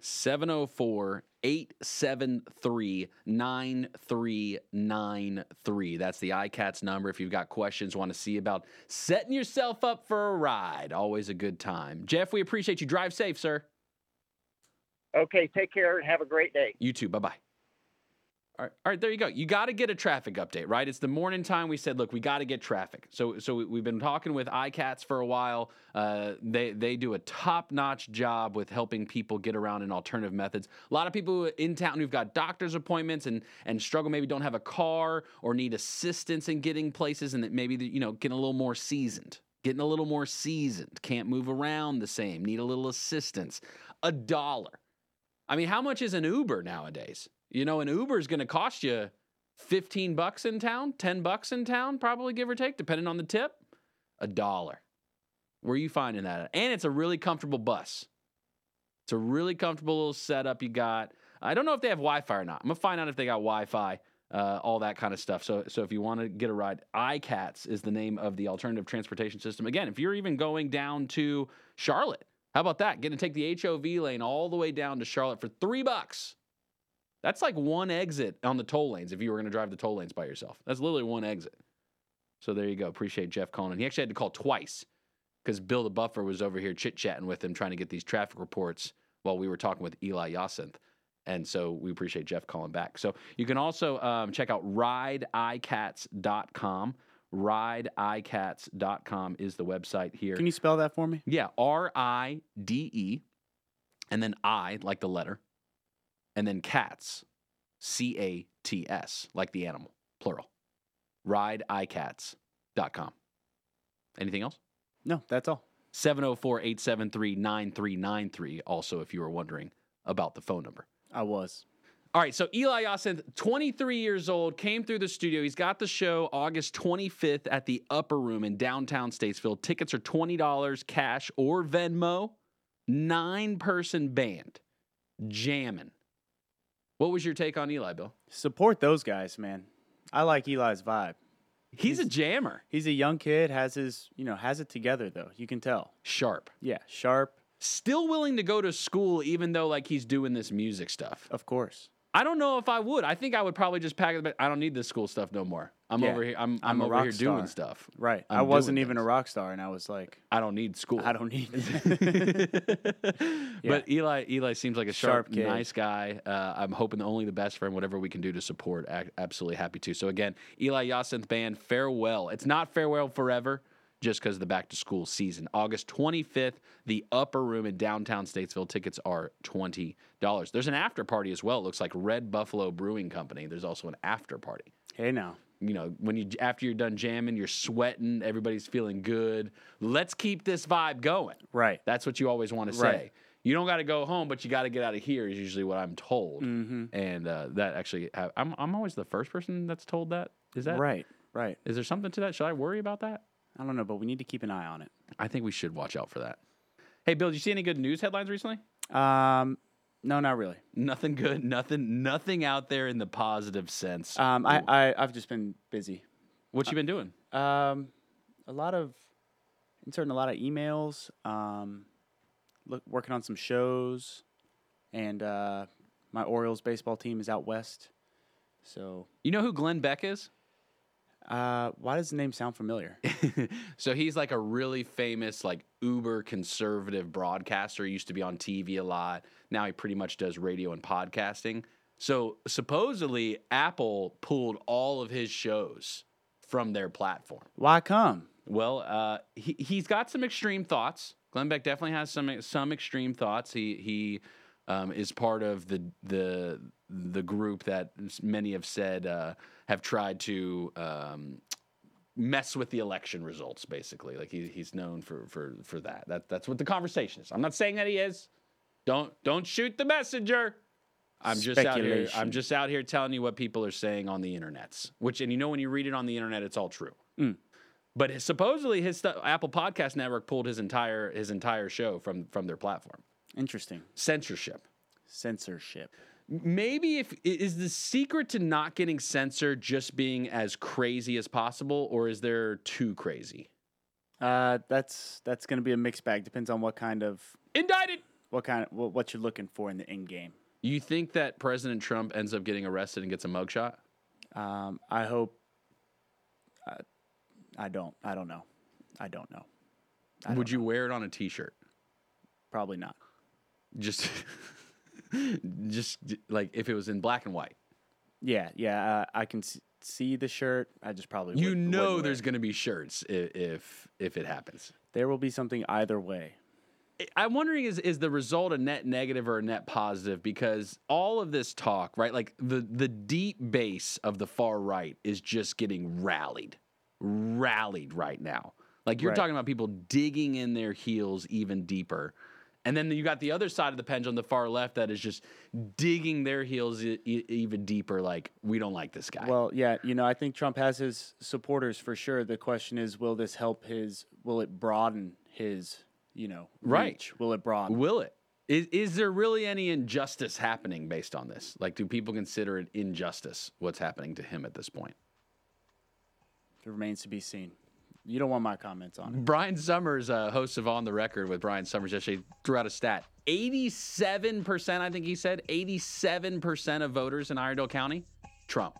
704 873 9393. That's the iCats number if you've got questions, want to see about setting yourself up for a ride. Always a good time. Jeff, we appreciate you. Drive safe, sir. Okay, take care and have a great day. You too. Bye bye. All right, all right, there you go. You got to get a traffic update, right? It's the morning time. We said, look, we got to get traffic. So, so we- we've been talking with iCats for a while. Uh, they they do a top notch job with helping people get around in alternative methods. A lot of people in town who've got doctor's appointments and and struggle, maybe don't have a car or need assistance in getting places, and that maybe you know getting a little more seasoned, getting a little more seasoned, can't move around the same, need a little assistance. A dollar I mean, how much is an Uber nowadays? You know, an Uber is going to cost you 15 bucks in town, 10 bucks in town, probably give or take, depending on the tip. A dollar. Where are you finding that at? And it's a really comfortable bus. It's a really comfortable little setup you got. I don't know if they have Wi Fi or not. I'm going to find out if they got Wi Fi, uh, all that kind of stuff. So, so if you want to get a ride, iCats is the name of the alternative transportation system. Again, if you're even going down to Charlotte, how about that? Getting to take the HOV lane all the way down to Charlotte for three bucks. That's like one exit on the toll lanes if you were going to drive the toll lanes by yourself. That's literally one exit. So there you go. Appreciate Jeff calling. And he actually had to call twice because Bill the Buffer was over here chit chatting with him, trying to get these traffic reports while we were talking with Eli Yacinthe. And so we appreciate Jeff calling back. So you can also um, check out rideicats.com. Rideicats.com is the website here. Can you spell that for me? Yeah, R I D E, and then I, like the letter, and then cats, C A T S, like the animal, plural. RideICats.com. Anything else? No, that's all. 704 873 9393, also, if you were wondering about the phone number. I was. All right, so Eli Yacinthe, 23 years old, came through the studio. He's got the show August 25th at the Upper Room in downtown Statesville. Tickets are $20 cash or Venmo. Nine person band, jamming. What was your take on Eli, Bill? Support those guys, man. I like Eli's vibe. He's, a jammer, He's a young kid, has his, you know, has it together though. You can tell. sharp, Yeah, sharp, still willing to go to school, even though like he's doing this music stuff. of course. I don't know if I would. I think I would probably just pack it. I don't need this school stuff no more. I'm Yeah, over here. I'm, I'm I'm, over here doing stuff. Right. I'm I wasn't doing even a rock star, and I was like, I don't need school. I don't need it. But Eli, Eli seems like a sharp, Sharp kid. nice guy. Uh, I'm hoping only the best for him. Whatever we can do to support, absolutely happy to. So again, Eli Yacinthe Band, farewell. It's not farewell forever, just because of the back to school season. August 25th, the Upper Room in downtown Statesville. Tickets are twenty dollars. There's an after party as well. It looks like Red Buffalo Brewing Company. There's also an after party hey, now. You know, when you after you're done jamming, you're sweating, everybody's feeling good. Let's keep this vibe going. Right. That's what you always want to say. Right. You don't got to go home, but you got to get out of here. Is usually what I'm told, Mm-hmm. and uh, that actually, ha- I'm I'm always the first person that's told that. Is that Right. Right. Is there something to that? Should I worry about that? I don't know, but we need to keep an eye on it. I think we should watch out for that. Hey, Bill, did you see any good news headlines recently? Um, no, not really. Nothing good. Nothing. Nothing out there in the positive sense. Um, I, I, I've just been busy. what you been doing? Um, a lot of inserting a lot of emails. Um, look, working on some shows, and uh, my Orioles baseball team is out west. So, You know who Glenn Beck is? Uh, why does the name sound familiar? so he's like a really famous, like uber conservative broadcaster. He used to be on TV a lot. Now he pretty much does radio and podcasting. So supposedly Apple pulled all of his shows from their platform. why come? Well, uh, he he's got some extreme thoughts. Glenn Beck definitely has some some extreme thoughts. He he um, is part of the the the group that many have said uh, have tried to um, mess with the election results. Basically, like he, he's known for for for that. That that's what the conversation is. I'm not saying that he is. Don't don't shoot the messenger. I'm just out here. I'm just out here telling you what people are saying on the internets. Which and you know when you read it on the internet, it's all true. But his- supposedly his stu- Apple Podcast Network pulled his entire his entire show from from their platform. Interesting. Censorship. Censorship. Maybe if is the secret to not getting censored just being as crazy as possible, or is there too crazy? Uh, that's that's going to be a mixed bag. Depends on what kind of Indicted. what kind of what, what you're looking for in the end game. You think that President Trump ends up getting arrested and gets a mugshot? Um, I hope. I, I don't. I don't know. I don't know. I Would don't you wear it on a T-shirt? Probably not. Just, just like if it was in black and white. Yeah, yeah. Uh, I can see the shirt. I just probably You would- know, there's going to be shirts if, if if it happens. there will be something either way. I'm wondering is is the result a net negative or a net positive because all of this talk, right? Like the the deep base of the far right is just getting rallied, rallied right now. Like you're Right. talking about people digging in their heels even deeper, And then you got the other side of the pendulum, the far left, that is just digging their heels e- even deeper. Like we don't like this guy. Well, yeah, you know, I think Trump has his supporters for sure. The question is, will this help his? Will it broaden his? You know, Right. reach? Will it broaden? Will it? Is, is there really any injustice happening based on this? Like, do people consider it injustice what's happening to him at this point? It remains to be seen. You don't want my comments on it. Brian Summers, uh, host of On the Record with Brian Summers, yesterday threw out a stat. 87%, I think he said, 87% of voters in Iredell County, Trump.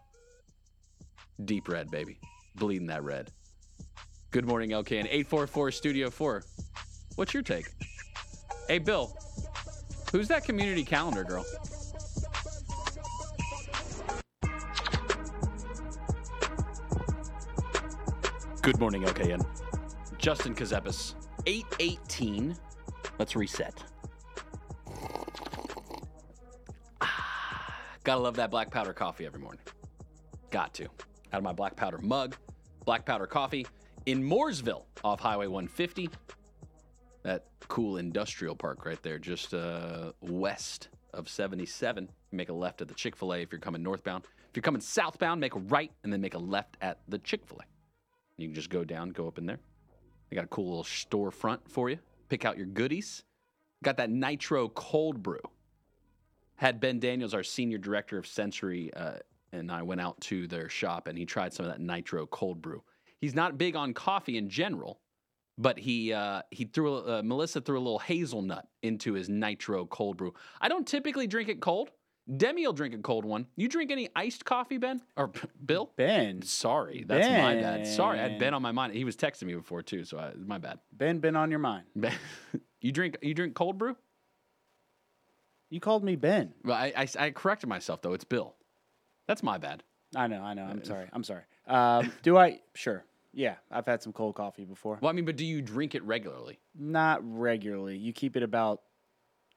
Deep red, baby. Bleeding that red. Good morning, LK, LKN. 844 Studio 4. What's your take? Hey, Bill, who's that community calendar girl? Good morning, LKN. Justin Ckezepis, 818. Let's reset. Ah, Gotta love that black powder coffee every morning. Got to. Out of my black powder mug, black powder coffee in Mooresville off Highway 150. That cool industrial park right there, just uh, west of 77. You make a left at the Chick fil A if you're coming northbound. If you're coming southbound, make a right and then make a left at the Chick fil A. You can just go down, go up in there. They got a cool little storefront for you. Pick out your goodies. Got that nitro cold brew. Had Ben Daniels, our senior director of sensory, uh, and I went out to their shop and he tried some of that nitro cold brew. He's not big on coffee in general, but he uh, he threw uh, Melissa threw a little hazelnut into his nitro cold brew. I don't typically drink it cold. Demi will drink a cold one. You drink any iced coffee, Ben or Bill? Ben, Sorry, that's my bad. Sorry, I had Ben. Ben on my mind. He was texting me before too, so I, my bad. Ben, been on your mind. Ben, you drink you drink cold brew? You called me Ben. Well, I, I, I corrected myself though. It's Bill. That's my bad. I know, I know. I'm sorry. I'm sorry. Um, do I? Sure. Yeah, I've had some cold coffee before. Well, I mean, but do you drink it regularly? Not regularly. You keep it about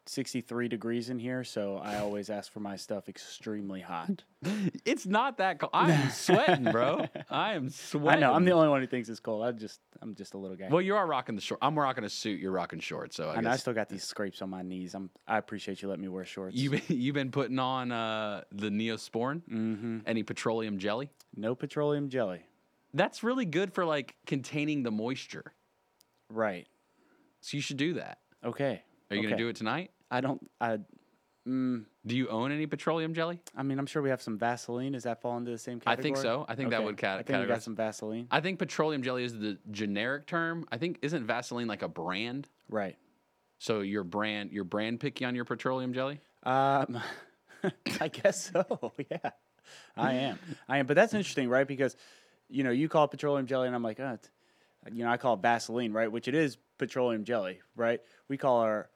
63 degrees in here, so I always ask for my stuff extremely hot. It's not that cold. I'm sweating, bro. I am sweating. I know. I'm the only one who thinks it's cold. I just, I'm just a little guy. Well, you are rocking the short. I'm rocking a suit. You're rocking shorts. So I and I still got these scrapes on my knees. I'm, I appreciate you letting me wear shorts. you been, you've been putting on uh, the Neosporin. mm-hmm. Any petroleum jelly? No petroleum jelly. That's really good for like containing the moisture. Right. So you should do that. Okay. Are you gonna do it tonight? I don't. I. Mm, Do you own any petroleum jelly? I mean, I'm sure we have some Vaseline. Does that fall into the same category? I think so. I think that would cat- I think we got some Vaseline. I think petroleum jelly is the generic term. I think isn't Vaseline like a brand? Right. So your brand, your brand picky on your petroleum jelly? Um, I guess so. Yeah, I am. I am. But that's interesting, right? Because you know, you call it petroleum jelly, and I'm like, oh, you know, I call it Vaseline, right? Which it is petroleum jelly, right? We call our,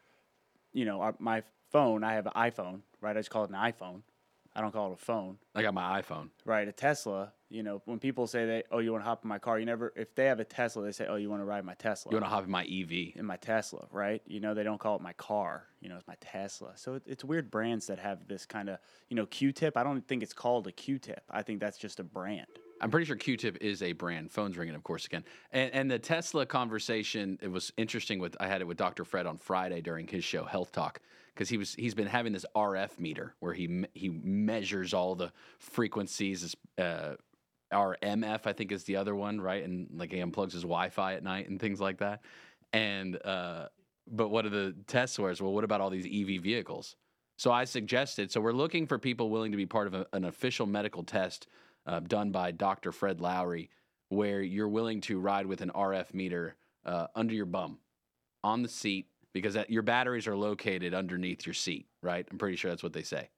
you know, our, my phone. I have an iPhone, right? I just call it an iPhone. I don't call it a phone, I got my iPhone. right? A Tesla. You know, when people say they, oh, you want to hop in my car, you never. If they have a Tesla, they say, oh, you want to ride my Tesla You want to hop in my EV? in my Tesla, right? You know, they don't call it my car. You know, it's my Tesla. So it, it's weird brands that have this kind of, you know, Q-tip. I don't think it's called a Q-tip. I think that's just a brand. I'm pretty sure Q-tip is a brand. Phone's ringing, of course, again. And, and the Tesla conversation, it was interesting. With I had it with Dr. Fred on Friday during his show Health Talk because he was he's been having this RF meter where he he measures all the frequencies. Uh, RMF, I think, is the other one, right? And like he unplugs his Wi-Fi at night and things like that. And uh, but what are the tests was? Well, what about all these EV vehicles? So I suggested. So we're looking for people willing to be part of a, an official medical test uh, done by Dr. Fred Lowry, where you're willing to ride with an RF meter uh, under your bum, on the seat, because that, your batteries are located underneath your seat. Right? I'm pretty sure that's what they say.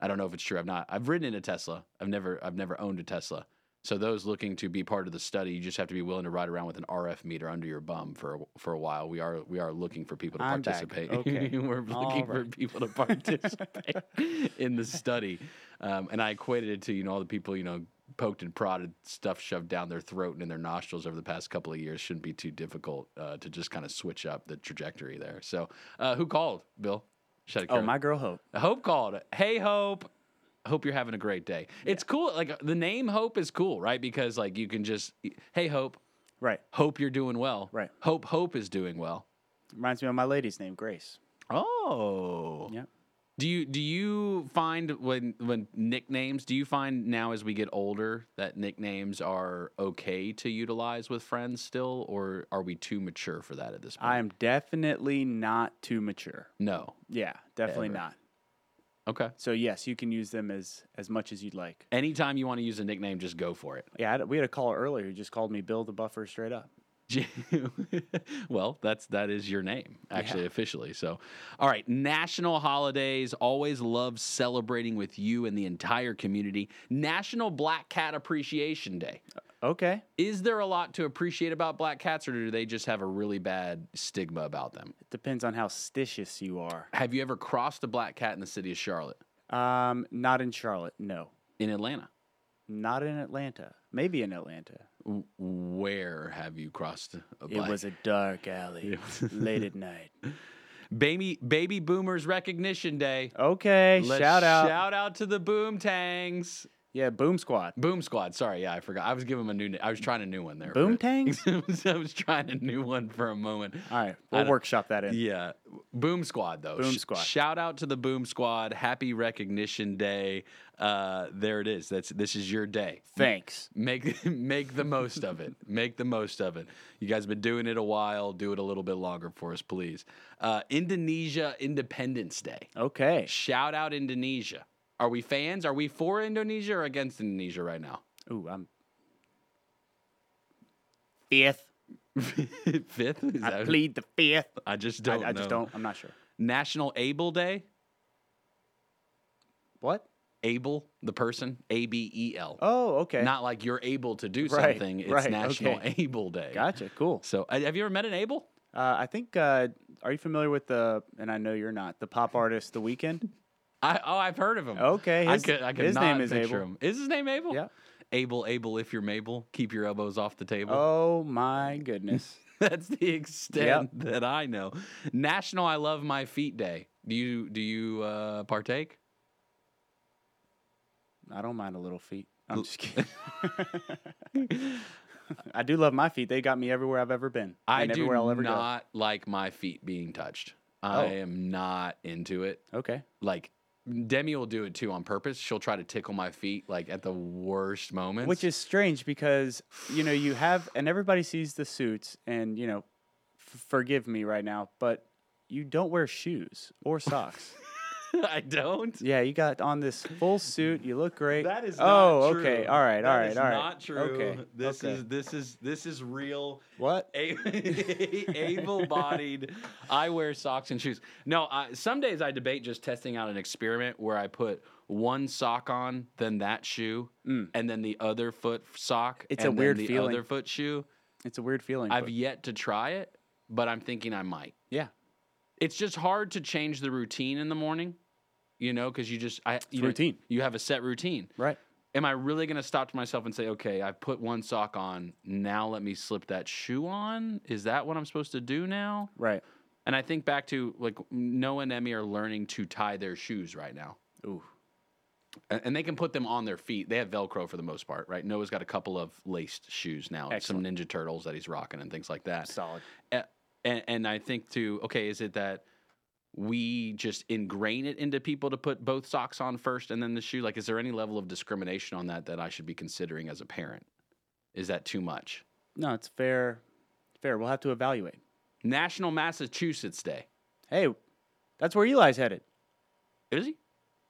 I don't know if it's true. I've not. I've ridden in a Tesla. I've never. I've never owned a Tesla. So those looking to be part of the study, you just have to be willing to ride around with an RF meter under your bum for a, for a while. We are we are looking for people to I'm back. participate. Okay. We're looking All for people to participate in the study. Um, and I equated it to you know all the people you know poked and prodded, stuff shoved down their throat and in their nostrils over the past couple of years shouldn't be too difficult uh, to just kind of switch up the trajectory there. So uh, who called, Bill? Oh, my girl Hope. Hope called. Hey, Hope. Hope you're having a great day. It's cool. Like the name Hope is cool, right? Because like you can just, hey, Hope. Right. Hope you're doing well. Right. Hope Hope is doing well. Reminds me of my lady's name, Grace. Oh. Yep. Do you do you find when when nicknames? Do you find now as we get older that nicknames are okay to utilize with friends still, or are we too mature for that at this point? I am definitely not too mature. no. Yeah, definitely Ever. not. Okay. So yes, you can use them as as much as you'd like. Anytime you want to use a nickname, just go for it. Yeah, had- we had a caller earlier who just called me Bill the Buffer straight up. well, that's that is your name actually officially. So, all right, national holidays. Always love celebrating with you and the entire community. National Black Cat Appreciation Day. Okay, Is there a lot to appreciate about black cats, or do they just have a really bad stigma about them? it depends on how stitious you are. Have you ever crossed a black cat in the city of Charlotte? Um, not in Charlotte, no. In Atlanta? Not in Atlanta. Maybe in Atlanta. Where have you crossed a black? It was a dark alley, late at night. baby baby boomers recognition day. Okay, Let's shout out. Shout out to the boom tangs. Yeah, Boom Squad. Boom Squad. Sorry, yeah, I forgot. I was giving them a new. I was trying a new one there. Boom Tangs? I was trying a new one for a moment. All right, we'll workshop that in. Yeah, Boom Squad though. Boom Squad. Shout out to the Boom Squad. Happy Recognition Day. Uh, there it is. That's this is your day. Thanks. Make make the most of it. Make the most of it. You guys have been doing it a while. Do it a little bit longer for us, please. Uh, Indonesia Independence Day. Okay. Shout out Indonesia. Are we fans? Are we for Indonesia or against Indonesia right now? Ooh, I'm fifth. Fifth? Is I plead the fifth. I just don't. I just know. don't. I'm not sure. National Abel Day. What? Abel, the person, A B E L. Oh, okay. Not like you're able to do Right, something. It's right, National okay. Abel Day. gotcha. Cool. So, uh, have you ever met an Abel? Uh, I think. Uh, are you familiar with the? And I know you're not. The pop artist, The Weeknd. I, oh, I've heard of him. Okay, I his- could, I could his name is Abel. him. Is his name Abel? Yeah. Able, able. If you're Mabel, keep your elbows off the table. Oh my goodness. That's the extent that I know. National I Love My Feet Day. Do you do you uh, partake? I don't mind a little feet. I'm just kidding. I do love my feet. They got me everywhere I've ever been. I and do everywhere I'll ever not like my feet being touched. I Oh. am not into it. Okay. Like Demi will do it too on purpose. She'll try to tickle my feet like at the worst moments. Which is strange because you know you have, and everybody sees the suits, and you know, f- forgive me right now, but you don't wear shoes or socks. I don't. yeah, you got on this full suit. You look great. That is oh, not okay. true. All right. All That right. is all right. Not true. Okay. This okay. is this is this is real. what? able-bodied. I wear socks and shoes. No, I, some days I debate just testing out an experiment where I put one sock on, then that shoe, and then the other foot sock. Mm. It's a and then weird the feeling. Other foot shoe. It's a weird feeling. I've but- yet to try it, but I'm thinking I might. yeah. It's just hard to change the routine in the morning, you know, because you just I you know, routine. you have a set routine. Right. Am I really going to stop to myself and say, okay, I put one sock on. Now let me slip that shoe on? Is that what I'm supposed to do now? Right. And I think back to like Noah and Emmy are learning to tie their shoes right now. Ooh. And and they can put them on their feet. They have Velcro for the most part, right? Noah's got a couple of laced shoes now, some Ninja Turtles that he's rocking and things like that. Solid. Uh, and, and I think too, okay, is it that we just ingrain it into people to put both socks on first and then the shoe? Like, is there any level of discrimination on that that I should be considering as a parent? Is that too much? No, it's fair. Fair. We'll have to evaluate. National Massachusetts Day. Hey, that's where Eli's headed. Is he?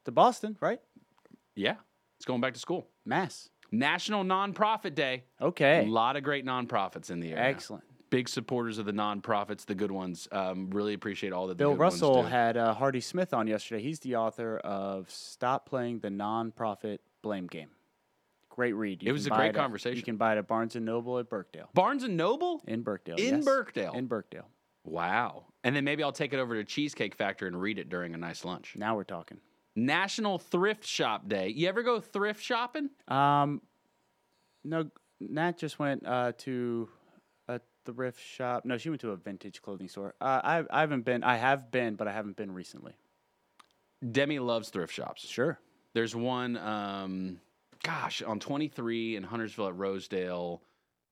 To Boston, right? Yeah. It's going back to school. Mass. National Nonprofit Day. Okay. A lot of great nonprofits in the area. Excellent. Big supporters of the nonprofits, the good ones. Um, really appreciate all that the Bill good ones Russell had uh, Hardy Smith on yesterday. He's the author of Stop Playing the Nonprofit Blame Game. Great read. It was a great at- conversation. You can buy it at Barnes and Noble at Birkdale. Barnes and Noble. In Birkdale. In yes. Birkdale? In Birkdale. Wow. And then maybe I'll take it over to Cheesecake Factory and read it during a nice lunch. Now we're talking. National Thrift Shop Day. You ever go thrift shopping? Um, no, Nat just went uh, to thrift shop. No, she went to a vintage clothing store. Uh, I, I haven't been. I have been, but I haven't been recently. Demi loves thrift shops. Sure. There's one, um, gosh, on 23 in Huntersville at Rosedale.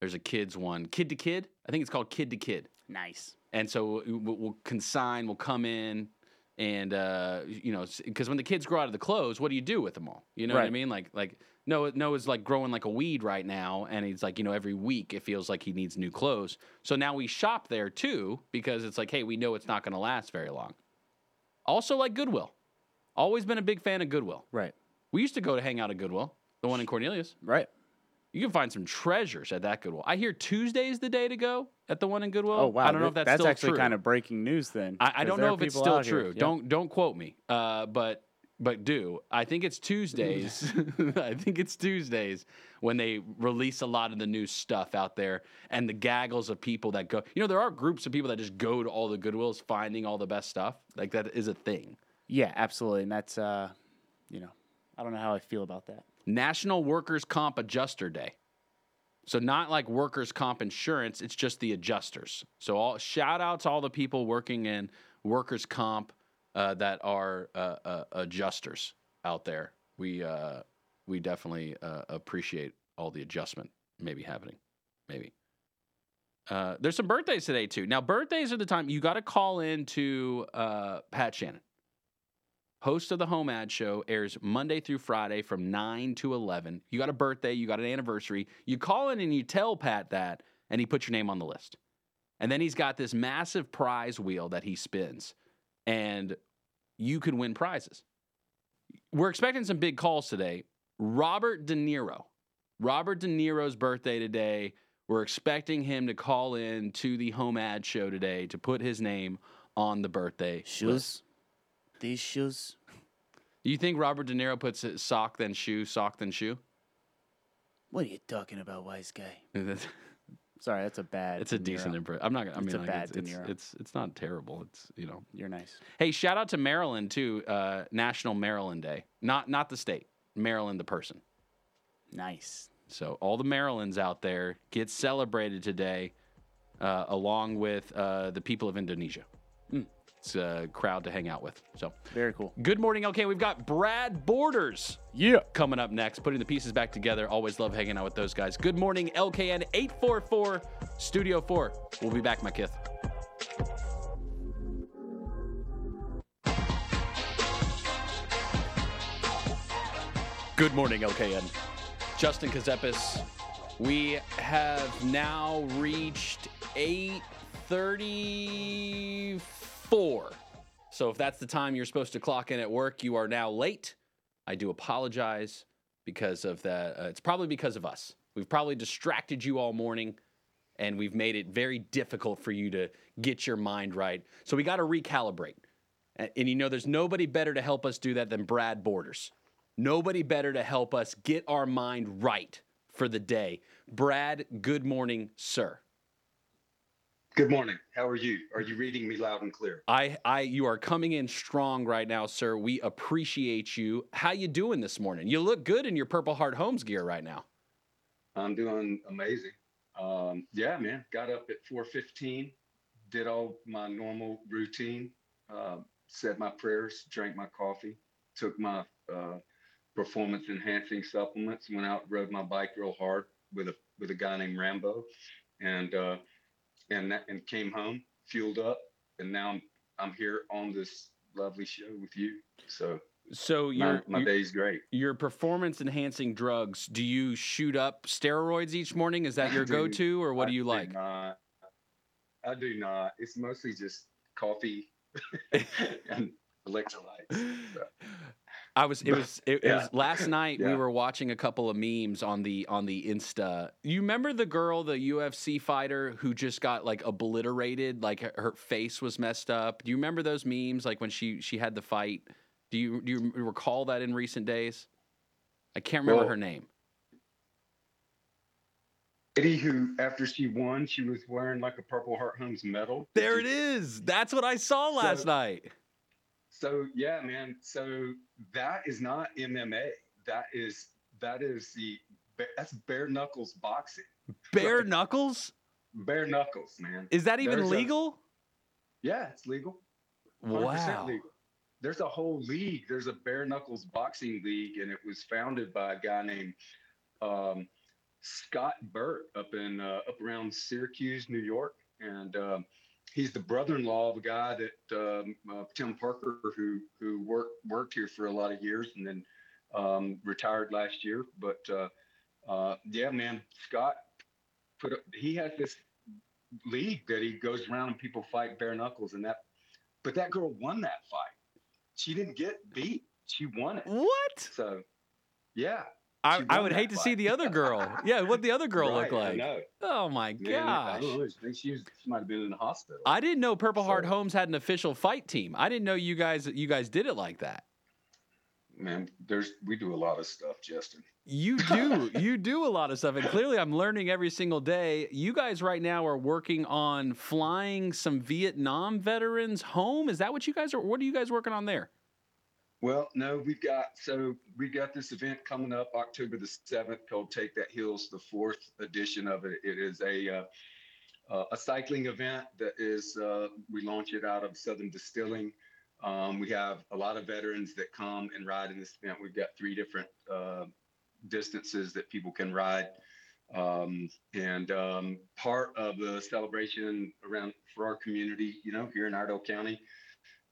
There's a kids one, Kid to Kid. I think it's called Kid to Kid. Nice. and so we'll, consign, we'll come in, and uh, you know, because when the kids grow out of the clothes, what do you do with them all? You know what I mean? Like like Noah Noah's like growing like a weed right now, and he's like you know every week it feels like he needs new clothes. So now we shop there too because it's like hey we know it's not going to last very long. Also like Goodwill, always been a big fan of Goodwill. Right. We used to go to hang out at Goodwill, the one in Cornelius. Right. You can find some treasures at that Goodwill. I hear Tuesday's the day to go at the one in Goodwill. Oh wow. I don't know if th- that's, that's still actually true. kind of breaking news then. I, I don't know if it's still true. Yeah. Don't don't quote me. Uh, but but do I think it's Tuesdays? I think it's Tuesdays when they release a lot of the new stuff out there and the gaggles of people that go. You know, there are groups of people that just go to all the Goodwills finding all the best stuff. Like that is a thing. Yeah, absolutely. And that's uh, you know, I don't know how I feel about that. National Workers Comp Adjuster Day. So not like workers' comp insurance, it's just the adjusters. So all shout out to all the people working in workers' comp uh, that are uh, uh, adjusters out there. We uh, we definitely uh, appreciate all the adjustment maybe happening, maybe. There's some birthdays today too. Now birthdays are the time you got to call in to Pat Shannon host of the home ad show airs monday through friday from 9 to 11 you got a birthday you got an anniversary you call in and you tell pat that and he puts your name on the list and then he's got this massive prize wheel that he spins and you could win prizes we're expecting some big calls today robert de niro robert de niro's birthday today we're expecting him to call in to the home ad show today to put his name on the birthday list. Shoes. These shoes. You think Robert De Niro puts it sock then shoe, sock then shoe? What are you talking about, wise guy? it's Sorry, that's a bad. It's a De decent impression. I'm not gonna. I It's mean, a like, bad it's, it's, it's it's not terrible. It's you know. You're nice. Hey, shout out to Maryland too. Uh, National Maryland Day. Not not the state. Maryland the person. Nice. So all the Marylands out there get celebrated today, uh, along with uh, the people of Indonesia. Hmm. It's a crowd to hang out with. So Very cool. good morning. Okay, we've got Brad Borders. Yeah. coming up next, putting the pieces back together. Always love hanging out with those guys. Good morning, LKN 844 Studio 4. We'll be back, my kith. Good morning, LKN. Justin Ckezepis. We have now reached 834. So if that's the time you're supposed to clock in at work, you are now late. I do apologize because of that. Uh, it's probably because of us. We've probably distracted you all morning and we've made it very difficult for you to get your mind right. So we got to recalibrate. And, and you know, there's nobody better to help us do that than Brad Borders. Nobody better to help us get our mind right for the day. Brad, good morning, sir. Good morning. How are you? Are you reading me loud and clear? I, I, you are coming in strong right now, sir. We appreciate you. How you doing this morning? You look good in your Purple Heart Homes gear right now. I'm doing amazing. Um, yeah, man. Got up at 4:15, did all my normal routine, uh, said my prayers, drank my coffee, took my uh, performance enhancing supplements, went out, rode my bike real hard with a with a guy named Rambo, and uh, and that, and came home, fueled up, and now I'm I'm here on this lovely show with you. So So my, your my your, day's great. your performance enhancing drugs. Do you shoot up steroids each morning? Is that your do- go to, or what I do you like? Not. I do not. It's mostly just coffee and electrolytes. So, I was. It was. It, it was last night. We were watching a couple of memes on the on the Insta. You remember the girl, the UFC fighter who just got like obliterated, like her, her face was messed up. Do you remember those memes? Like when she she had the fight. Do you do you recall that in recent days? I can't remember Well, her name. Eddie, who after she won, she was wearing like a Purple Heart Homes medal. There it is. That's what I saw last So- night. So yeah, man. So that is not MMA. That is that is the that's bare knuckles boxing. Bare Right. knuckles. Bare knuckles, man. Is that even There's a- legal? Yeah, it's legal. 100% Wow. legal. There's a whole league. There's a bare knuckles boxing league, and it was founded by a guy named um, Scott Burt up in uh, up around Syracuse, New York, and um, he's the brother-in-law of a guy that um, uh, Tim Parker, who who worked worked here for a lot of years and then um, retired last year. But uh, uh, yeah, man, Scott put up, he has this league that he goes around and people fight bare knuckles and that. But that girl won that fight. She didn't get beat. She won it. What? So, yeah. I, I would hate to see the other girl. Yeah, what the other girl look Right, I like? Oh my gosh! don't. I think she was. She might have been in the hospital. I didn't know Purple Heart So- Homes had an official fight team. I didn't know you guys you guys did it like that. Man, there's we do a lot of stuff, Justin. You do. you do a lot of stuff. And clearly, I'm learning every single day. You guys right now are working on flying some Vietnam veterans home. Is that what you guys are? What are you guys working on there? Well, no, we've got so we've got this event coming up October the seventh called Take That Hills, the fourth edition of it. It is a uh, uh, a cycling event that is uh, we launch it out of Southern Distilling. Um, we have a lot of veterans that come and ride in this event. We've got three different uh, distances that people can ride. Um, and um, part of the celebration around for our community, you know, here in Iredell County,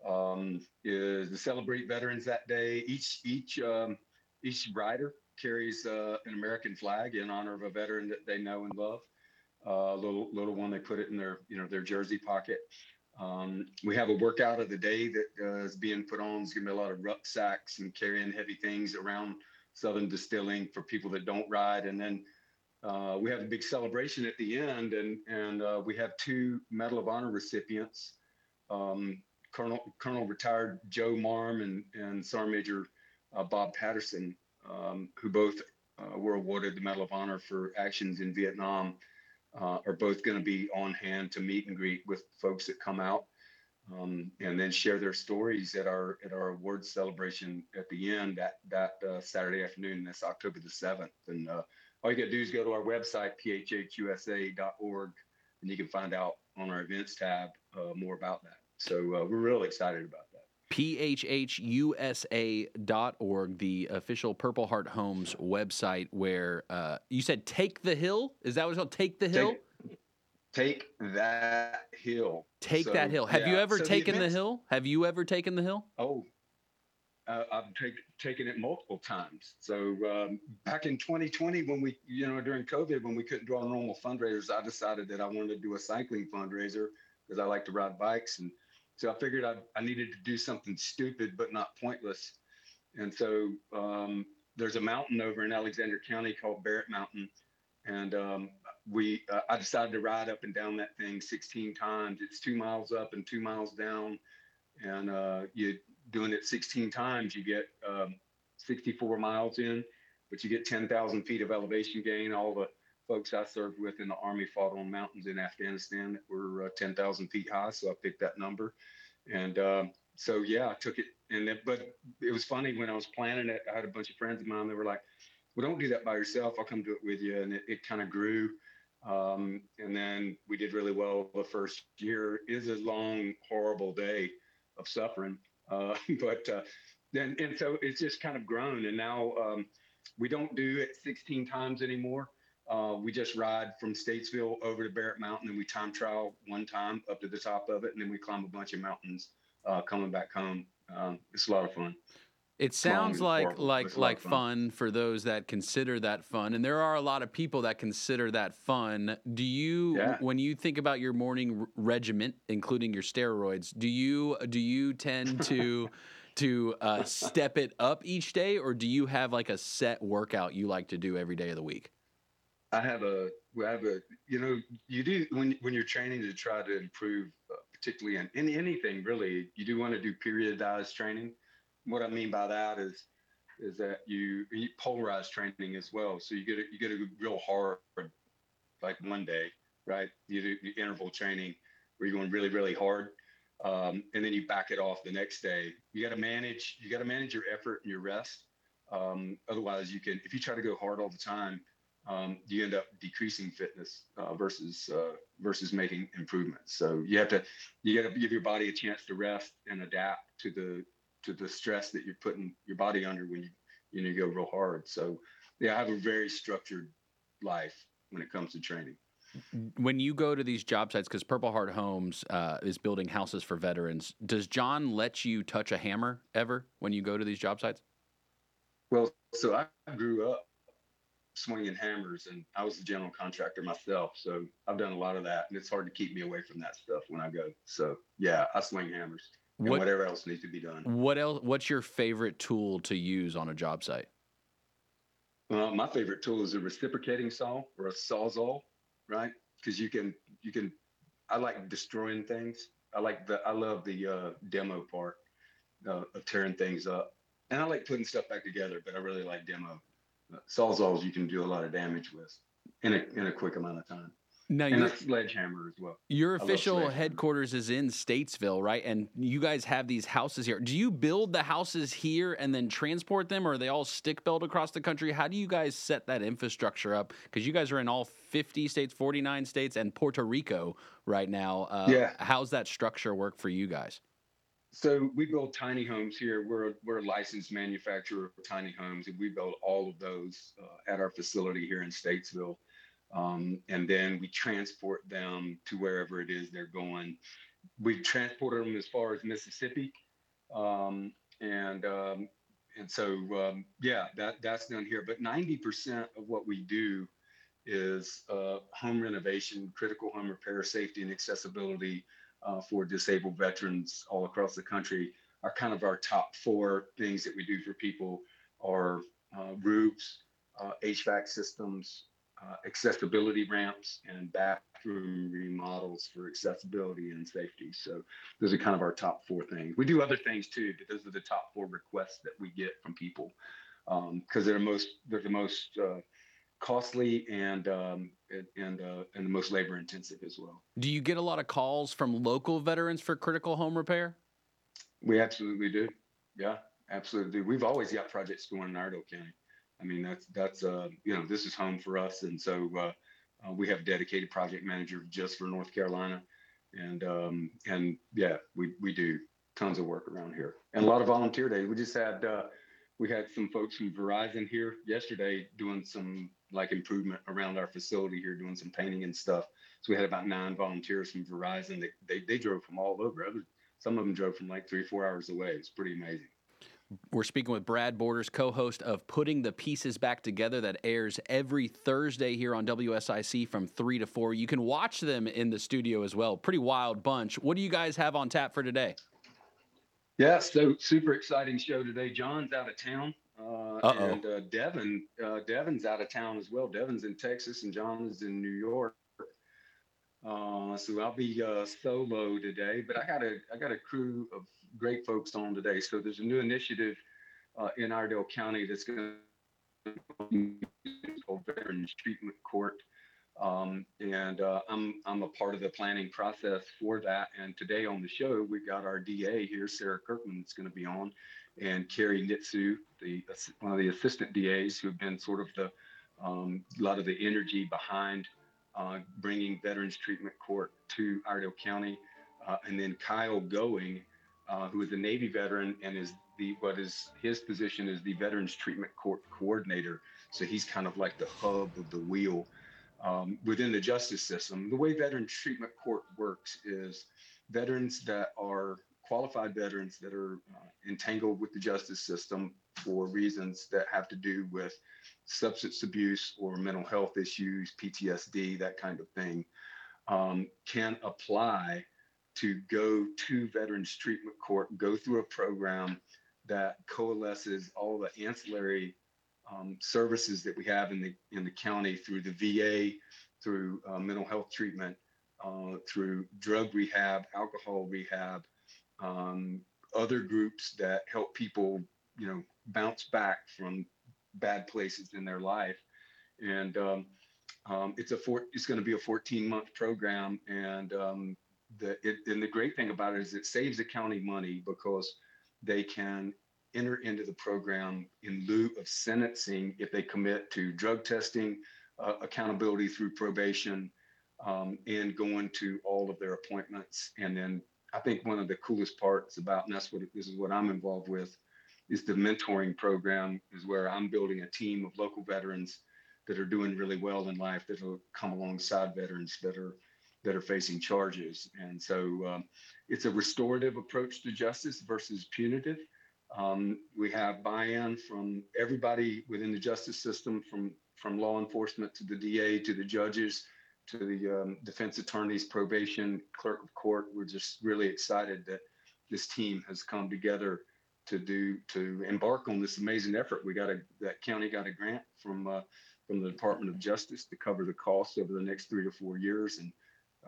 um, is to celebrate veterans that day. Each each um, each rider carries uh, an American flag in honor of a veteran that they know and love. Uh, little little one, they put it in their you know their jersey pocket. Um, we have a workout of the day that uh, is being put on. There's gonna be a lot of rucksacks and carrying heavy things around Southern Distilling for people that don't ride, and then uh, we have a big celebration at the end, and and uh, we have two Medal of Honor recipients. Um, Colonel Colonel retired Joe Marm and and Sergeant Major uh, Bob Patterson, um, who both uh, were awarded the Medal of Honor for actions in Vietnam, uh, are both going to be on hand to meet and greet with folks that come out, um, and then share their stories at our at our awards celebration at the end that that uh, Saturday afternoon. That's October the seventh, and uh, all you got to do is go to our website phhusa.org, and you can find out on our events tab uh, more about that. So uh, we're real excited about that. phhusa.org, the official Purple Heart Homes website, where uh, you said "Take the Hill." Is that what it's called? Take the Hill. Take, take that hill. Take So, that hill. Have you ever so taken the, events- hill? Have you ever taken the hill? Oh, uh, I've take, taken it multiple times. So um, back in 2020, when we, you know, during COVID, when we couldn't do our normal fundraisers, I decided that I wanted to do a cycling fundraiser because I like to ride bikes. And so I figured I, I needed to do something stupid, but not pointless. And so um, there's a mountain over in Alexander County called Barrett Mountain. And um, we, uh, I decided to ride up and down that thing 16 times. It's two miles up and two miles down. And uh, you doing it 16 times, you get um, 64 miles in, but you get 10,000 feet of elevation gain. All the folks I served with in the Army fought on mountains in Afghanistan that were uh, 10,000 feet high. So I picked that number. And um, so, yeah, I took it. And it, but it was funny when I was planning it, I had a bunch of friends of mine that were like, well, don't do that by yourself. I'll come do it with you. And it, it kind of grew. Um, and then we did really well the first year. It is a long, horrible day of suffering. Uh, but uh, then, and so it's just kind of grown. And now um, we don't do it 16 times anymore. Uh, we just ride from Statesville over to Barrett Mountain and we time trial one time up to the top of it. And then we climb a bunch of mountains uh, coming back home. Um, it's a lot of fun. It sounds like like it's a lot like fun. fun for those that consider that fun, and there are a lot of people that consider that fun. Do you, Yeah. when you think about your morning r- regiment, including your steroids, do you do you tend to to uh, step it up each day, or do you have like a set workout you like to do every day of the week? I have a, we have a, you know, you do when when you're training to try to improve, uh, particularly in, in anything really, you do want to do periodized training. What I mean by that is, is that you, you polarized training as well. So you get it, you get a real hard, like one day, right? You do interval training where you're going really really hard, um, and then you back it off the next day. You got to manage, you got to manage your effort and your rest. Um, otherwise, you can if you try to go hard all the time um, you end up decreasing fitness uh, versus uh, versus making improvements. So you have to you got to give your body a chance to rest and adapt to the to the stress that you're putting your body under when you you know you go real hard. So yeah, I have a very structured life when it comes to training. when you go to these job sites, because Purple Heart Homes uh, is building houses for veterans, does John let you touch a hammer ever when you go to these job sites? Well, so I grew up swinging hammers, and I was the general contractor myself. So I've done a lot of that, and it's hard to keep me away from that stuff when I go. So yeah, I swing hammers and What- whatever else needs to be done. What else? What's your favorite tool to use on a job site? Well, my favorite tool is a reciprocating saw or a sawzall, right? Because you can you can. I like destroying things. I like the I love the uh, demo part uh, of tearing things up, and I like putting stuff back together. But I really like demo. Sawzalls you can do a lot of damage with in a in a quick amount of time, Now, and a sledgehammer as well. your official headquarters is in Statesville, right? And you guys have these houses here. Do you build the houses here and then transport them, or are they all stick built across the country? How do you guys set that infrastructure up? Because you guys are in all 50 states, 49 states, and Puerto Rico right now. Uh, Yeah. How's that structure work for you guys? So we build tiny homes here. We're we're a licensed manufacturer of tiny homes, and we build all of those uh, at our facility here in Statesville. Um, and then we transport them to wherever it is they're going. We've transported them as far as Mississippi, um, and um, and so um, yeah, that that's done here. But ninety percent of what we do is uh, home renovation, critical home repair, safety, and accessibility uh, for disabled veterans all across the country are kind of our top four things that we do for people are uh, roofs, uh, HVAC systems, uh, accessibility ramps, and bathroom remodels for accessibility and safety. So those are kind of our top four things. We do other things too, but those are the top four requests that we get from people because they're most they're the most uh, costly and um, and uh, and the most labor intensive as well. Do you get a lot of calls from local veterans for critical home repair? We absolutely do. Yeah, absolutely. We've always got projects going in Iredell County. I mean, that's that's uh, you know, this is home for us, and so uh, uh, we have a dedicated project manager just for North Carolina, and um, and yeah, we we do tons of work around here, and a lot of volunteer days. We just had uh, we had some folks from Verizon here yesterday doing some like improvement around our facility here, doing some painting and stuff. So we had about nine volunteers from Verizon. They they, drove from all over. Some of them drove from like three, four hours away. It's pretty amazing. We're speaking with Brad Borders, co host of Putting the Pieces Back Together, that airs every Thursday here on WSIC from 3 to 4. You can watch them in the studio as well. Pretty wild bunch. What do you guys have on tap for today? Yeah, so super exciting show today. John's out of town, uh, and uh, Devin, uh, Devin's out of town as well. Devin's in Texas, and John is in New York. Uh, so I'll be uh, solo today, but I got a I got a crew of great folks on today. So there's a new initiative uh, in Iredell County that's going to called Veterans Treatment Court. Um, and uh, I'm I'm a part of the planning process for that. And today on the show, we've got our DA here, Sarah Kirkman, that's going to be on, and Carrie Nitsu, the one of the assistant DAs who have been sort of the um, a lot of the energy behind uh, bringing Veterans Treatment Court to Iredell County, uh, and then Kyle Going, uh, who is a Navy veteran and is the what is his position is the Veterans Treatment Court coordinator. So he's kind of like the hub of the wheel um, within the justice system. The way Veterans Treatment Court works is veterans that are qualified veterans that are uh, entangled with the justice system for reasons that have to do with substance abuse or mental health issues, PTSD, that kind of thing, um, can apply to go to Veterans Treatment Court, go through a program that coalesces all the ancillary um, services that we have in the in the county through the VA, through uh, mental health treatment, uh, through drug rehab, alcohol rehab, um, other groups that help people, you know, bounce back from bad places in their life, and um, um, it's a four, it's going to be a 14 month program, and um, the it, and the great thing about it is it saves the county money because they can enter into the program in lieu of sentencing if they commit to drug testing, uh, accountability through probation, um, and going to all of their appointments. And then I think one of the coolest parts about, and that's what this is what I'm involved with, is the mentoring program, is where I'm building a team of local veterans that are doing really well in life that will come alongside veterans that are that are facing charges. And so um, it's a restorative approach to justice versus punitive. Um, we have buy-in from everybody within the justice system, from from law enforcement to the DA to the judges to the um, defense attorneys, probation, clerk of court. We're just really excited that this team has come together to do to embark on this amazing effort. We got a that county got a grant from uh, from the Department of Justice to cover the costs over the next three to four years, and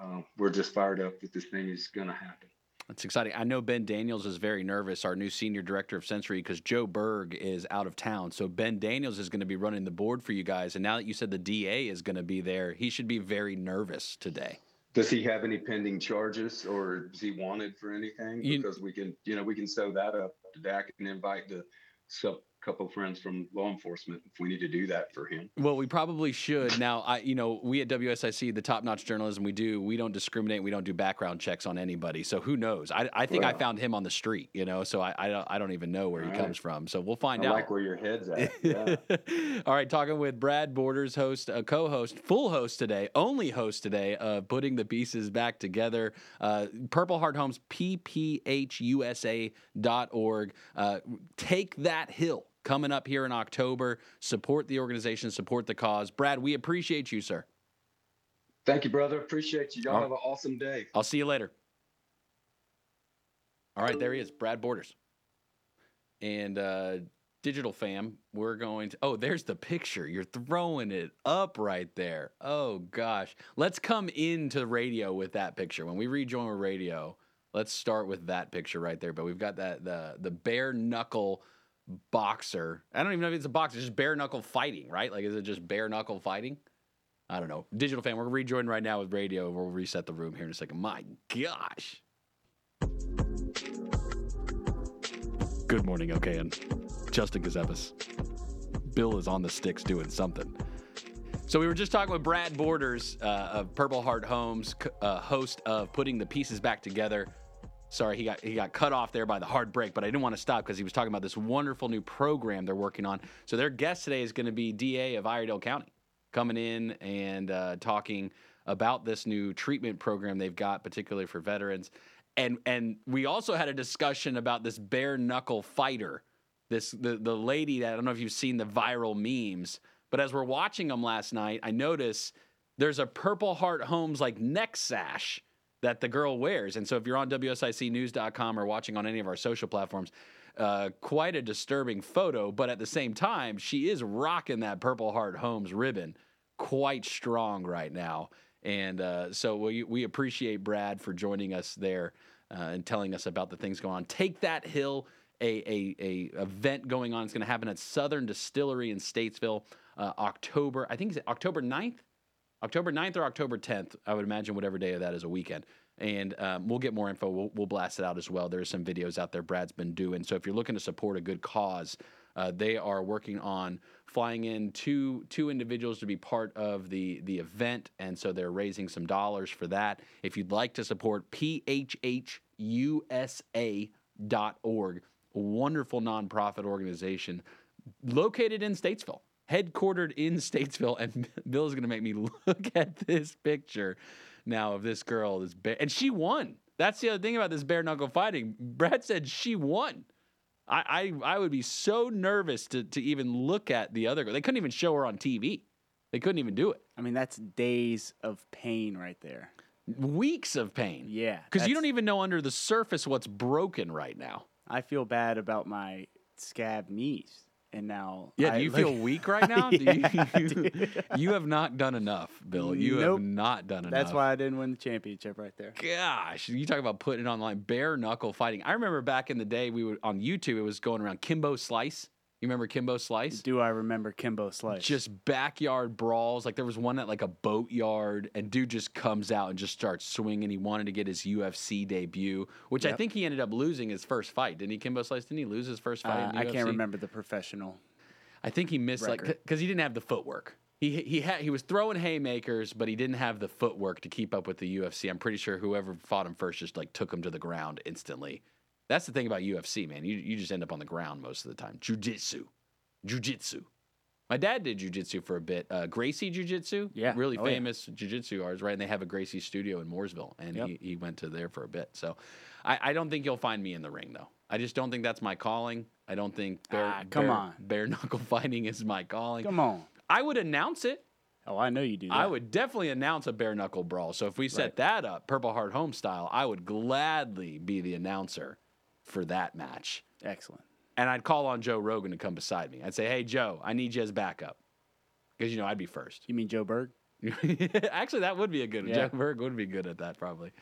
uh, we're just fired up that this thing is going to happen. That's exciting. I know Ben Daniels is very nervous, our new senior director of sensory, because Joe Berg is out of town. So Ben Daniels is going to be running the board for you guys. And now that you said the DA is going to be there, he should be very nervous today. Does he have any pending charges, or is he wanted for anything? You- because we can, you know, we can sew that up to Dak and invite the sub couple friends from law enforcement if we need to do that for him. Well, we probably should. Now, I, you know, we at WSIC, the top-notch journalism we do, we don't discriminate. We don't do background checks on anybody. So who knows? I, I think I found him on the street. You know, so I, I don't, I don't even know where he right. comes from. So we'll find I out. like where your head's at. Yeah. All right, talking with Brad Borders, host, a co-host, full host today, only host today, uh, putting the pieces back together. Uh, Purple Heart Homes, phhusa.org. Uh, take that hill coming up here in October. Support the organization, support the cause. Brad, we appreciate you, sir. Thank you, brother. Appreciate you. Y'all All have an awesome day. I'll see you later. All right, there he is, Brad Borders. And uh, Digital Fam, we're going to. Oh, there's the picture. You're throwing it up right there. Oh, gosh. Let's come into the radio with that picture. When we rejoin with radio, let's start with that picture right there. But we've got that the the bare knuckle boxer. I don't even know if it's a boxer, it's just bare knuckle fighting, right? Like, is it just bare knuckle fighting? I don't know. Digital fan, we're rejoining right now with radio. We'll reset the room here in a second. My gosh. Good morning, okay, and Justin Ckezepis. Bill is on the sticks doing something. So we were just talking with Brad Borders uh, of Purple Heart Homes, uh, host of Putting the Pieces Back Together. Sorry, he got he got cut off there by the hard break, but I didn't want to stop because he was talking about this wonderful new program they're working on. So their guest today is going to be DA of Iredell County, coming in and uh, talking about this new treatment program they've got, particularly for veterans. And and we also had a discussion about this bare knuckle fighter, this the the lady that I don't know if you've seen the viral memes, but as we're watching them last night, I notice there's a Purple Heart Homes like neck sash that the girl wears. And so if you're on WSICnews.com or watching on any of our social platforms, uh, quite a disturbing photo. But at the same time, she is rocking that Purple Heart Homes ribbon quite strong right now. And uh, so we, we appreciate Brad for joining us there uh, and telling us about the things going on. Take that hill. A, a, a event going on. It's going to happen at Southern Distillery in Statesville, uh, October. I think it's October 9th. October 9th or October 10th, I would imagine whatever day of that is a weekend. And um, we'll get more info. We'll, we'll blast it out as well. There's some videos out there Brad's been doing. So if you're looking to support a good cause, uh, they are working on flying in two two individuals to be part of the the event, and so they're raising some dollars for that. If you'd like to support phhusa.org, a wonderful nonprofit organization located in Statesville, headquartered in Statesville. And Bill's going to make me look at this picture now of this girl, this bear, and she won. That's the other thing about this bare knuckle fighting. Brad said she won. I, I, I would be so nervous to, to even look at the other girl. They couldn't even show her on TV. They couldn't even do it. I mean, that's days of pain right there. Weeks of pain. Yeah. Because you don't even know under the surface what's broken right now. I feel bad about my scab knees. And now. Yeah, I do you feel weak right now? Yeah, I you, you have not done enough, Bill. You have not done enough. That's why I didn't win the championship right there. Gosh, you talk about putting it on online, bare knuckle fighting. I remember back in the day, we would on YouTube. It was going around Kimbo Slice. You remember Kimbo Slice? Do I remember Kimbo Slice? Just backyard brawls. Like there was one at like a boatyard, and dude just comes out and just starts swinging. He wanted to get his UFC debut, which I think he ended up losing his first fight. Didn't he, Kimbo Slice? Didn't he lose his first fight? Uh, I can't remember the professional. I think he missed like because he didn't have the footwork. He he had he was throwing haymakers, but he didn't have the footwork to keep up with the UFC. I'm pretty sure whoever fought him first just like took him to the ground instantly. That's the thing about UFC, man. You you just end up on the ground most of the time. Jiu-jitsu. Jiu-jitsu. My dad did jujitsu for a bit. Uh, Gracie Jiu-Jitsu, Yeah. really Oh, yeah. famous jiu-jitsu artist, right? And they have a Gracie studio in Mooresville, and Yep. he, he went to there for a bit. So, I, I don't think you'll find me in the ring though. I just don't think that's my calling. I don't think bare, Ah, come bare- on. bare knuckle fighting is my calling. Come on. I would announce it. Oh, I know you do. That. I would definitely announce a bare knuckle brawl. So if we set Right. that up, Purple Heart Home style, I would gladly be the announcer for that match. Excellent. And I'd call on Joe Rogan to come beside me. I'd say, "Hey Joe, I need you as backup," because you know I'd be first. You mean Joe Berg? Actually, that would be a good. Yeah. Joe Berg would be good at that probably.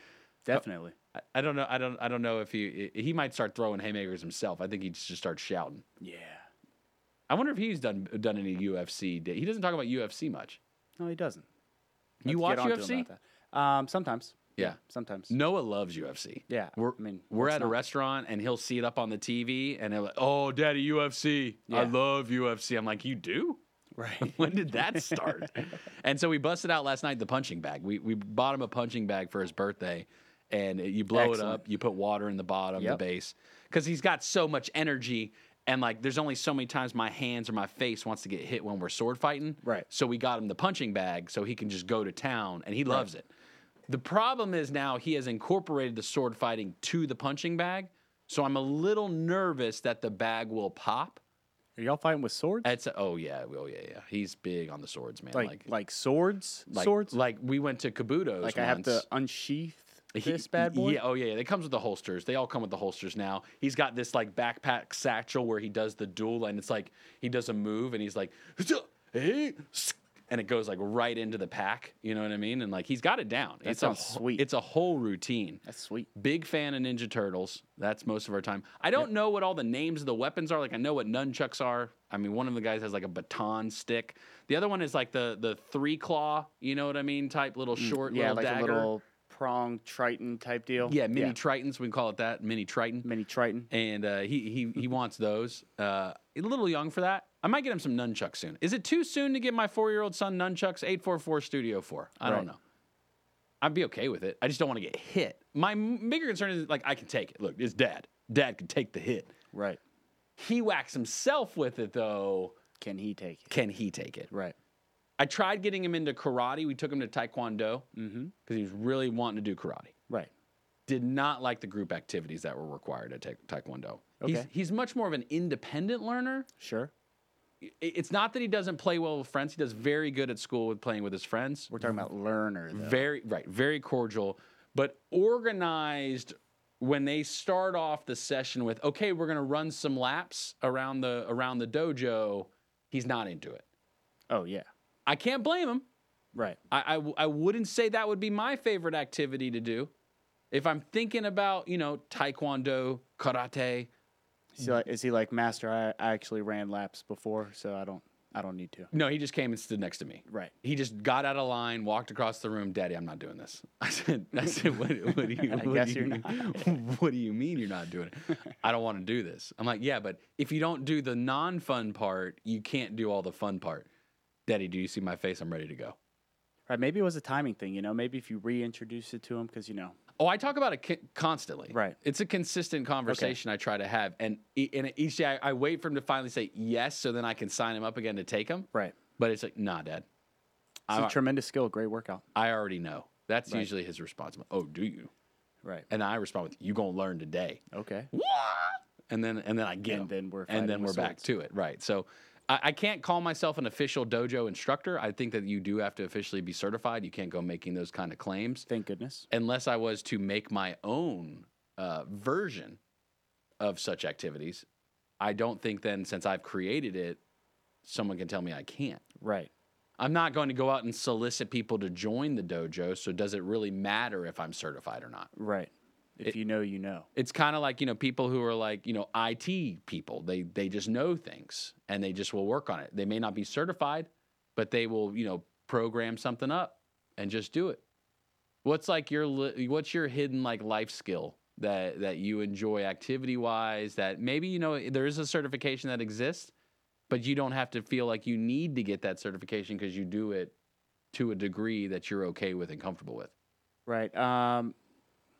Definitely. I, I don't know. I don't. I don't know if he he might start throwing haymakers himself. I think he'd just start shouting. Yeah. I wonder if he's done done any UFC. He doesn't talk about UFC much. No, he doesn't. You watch get on to him UFC? Um, sometimes. Yeah. Sometimes. Noah loves UFC. Yeah. We're, I mean, we're at a restaurant and he'll see it up on the TV and he'll like, oh, daddy, UFC. I love UFC. I'm like, you do? Right. when did that start? and so we busted out last night the punching bag. We, we bought him a punching bag for his birthday and you blow it up, you put water in the bottom, Yep. the base, because he's got so much energy. And like, there's only so many times my hands or my face wants to get hit when we're sword fighting. Right. So we got him the punching bag so he can just go to town, and he loves it. The problem is now he has incorporated the sword fighting to the punching bag. So I'm a little nervous that the bag will pop. Are y'all fighting with swords? It's oh yeah, oh yeah, yeah. He's big on the swords, man. like, Like like swords? like, swords? Like we went to Kabuto's. Like I have to once. unsheath He- this bad boy? Yeah, oh yeah, yeah. It comes with the holsters. They all come with the holsters now. He's got this like backpack satchel where he does the duel, and it's like he does a move, and he's like, hey, and it goes like right into the pack. You know what I mean? And like he's got it down. That it's sounds a, sweet. It's a whole routine. That's sweet. Big fan of Ninja Turtles. That's most of our time. I don't know what all the names of the weapons are. Like I know what nunchucks are. I mean, one of the guys has like a baton stick. The other one is like the the three claw. You know what I mean? Type little short Mm, yeah, little like dagger. a little prong triton type deal. yeah, mini tritons. We can call it that. Mini triton. mini triton. And uh, he he he wants those. Uh, a little young for that. I might get him some nunchucks soon. Is it too soon to get my four year old son nunchucks? Eight four four Studio Four. I Right. don't know. I'd be okay with it. I just don't want to get hit. My bigger concern is like I can take it. Look, it's dad. Dad can take the hit. Right. He whacks himself with it though. Can he take it? Can he take it? Right. I tried getting him into karate. We took him to taekwondo because Mm-hmm. he was really wanting to do karate. Right. Did not like the group activities that were required at ta- taekwondo. He's, Okay. he's much more of an independent learner. Sure. It's not that he doesn't play well with friends. He does very good at school with playing with his friends. We're talking about learner though. Very right, very cordial, but organized when they start off the session with, okay, we're gonna run some laps around the around the dojo. He's not into it. Oh yeah. I can't blame him. Right. I, I w- I wouldn't say that would be my favorite activity to do. If I'm thinking about, you know, taekwondo, karate, Is he like, is he like master? I, I actually ran laps before, so I don't I don't need to. no, he just came and stood next to me. Right. He just got out of line, walked across the room. Daddy, I'm not doing this. I said, I said, what, what do you? I what guess do you're not. what do you mean you're not doing it? I don't want to do this. I'm like, yeah, but if you don't do the non-fun part, you can't do all the fun part. Daddy, do you see my face? I'm ready to go. Right. Maybe it was a timing thing. You know. Maybe if you reintroduce it to him, because you know. Oh, I talk about it co- constantly. Right. It's a consistent conversation I try to have, and e- and each day I, I wait for him to finally say yes, so then I can sign him up again to take him. Right. But it's like, nah, Dad. It's a tremendous skill. Great workout. I already know. That's Right. usually his response. Oh, do you? Right. And I respond with, "You gonna learn today." Okay. What? And then and then I get And him. then we're and then we're back to it. Right. So. I I can't call myself an official dojo instructor. I think that you do have to officially be certified. You can't go making those kind of claims Thank goodness. unless I was to make my own uh, version of such activities. I don't think then, since I've created it, someone can tell me I can't. Right. I'm not going to go out and solicit people to join the dojo. So does it really matter if I'm certified or not? Right. If you know, you know. It's kind of like you know people who are like you know IT people. They they just know things and they just will work on it. They may not be certified, but they will you know program something up and just do it. What's like your what's your hidden like life skill that that you enjoy activity wise that maybe you know there is a certification that exists, but you don't have to feel like you need to get that certification because you do it to a degree that you're okay with and comfortable with. Right. Um.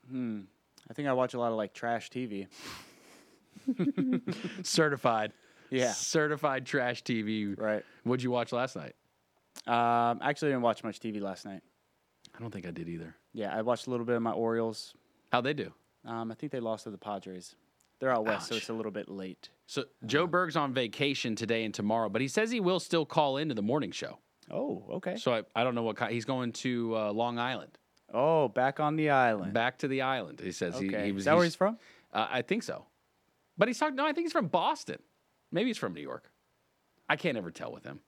Hmm. I think I watch a lot of like trash TV. Certified. Yeah. Certified trash TV. Right. What'd you watch last night? Um, actually, didn't watch much TV last night. I don't think I did either. Yeah, I watched a little bit of my Orioles. How'd they do? Um, I think they lost to the Padres. They're out west, so it's a little bit late. So Joe Berg's on vacation today and tomorrow, but he says he will still call into the morning show. Oh, okay. So I, I don't know what kind. He's going to uh, Long Island, Oh, back on the island. back to the island. He says okay. he was. Is that where he's- he's from? Uh, I think so, but he's talking. No, I think he's from Boston. Maybe he's from New York. I can't ever tell with him.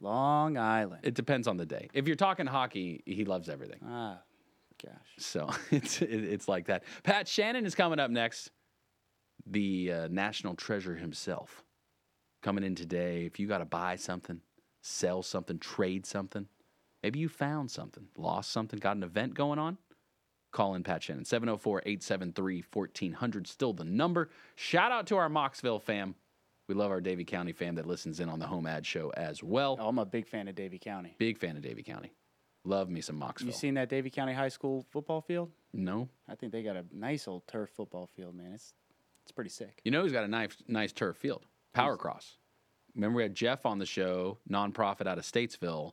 Long Island. It depends on the day. If you're talking hockey, he loves everything. ah, gosh. So it's it, it's like that. Pat Shannon is coming up next. The uh, national treasure himself coming in today. If you got to buy something, sell something, trade something, maybe you found something, lost something, got an event going on, call in Pat Shannon. 704 873 1400. Still the number. Shout out to our Mocksville fam. We love our Davie County fam that listens in on the home ad show as well. Oh, I'm a big fan of Davie County. Big fan of Davie County. Love me some Mocksville. You seen that Davie County High School football field? no? I think they got a nice old turf football field, man. It's it's pretty sick. You know who's got a nice, nice turf field? Power Cross. Remember we had Jeff on the show, nonprofit out of Statesville.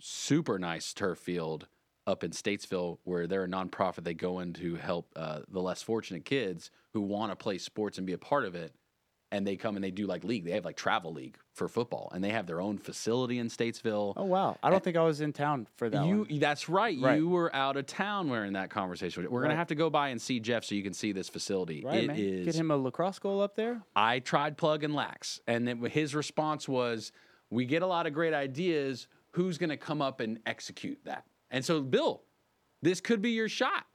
Super nice turf field up in Statesville, where they're a nonprofit. They go in to help uh, the less fortunate kids who want to play sports and be a part of it. And they come and they do like league. They have like travel league for football, and they have their own facility in Statesville. Oh wow! I don't think I was in town for that you, one. that's right. Right. You were out of town wearing that conversation. We're gonna have to go by and see Jeff so you can see this facility. Right, It man. is- Get him a lacrosse goal up there. I tried plug and lax, and then his response was, "We get a lot of great ideas. Who's going to come up and execute that?" And so, Bill, this could be your shot.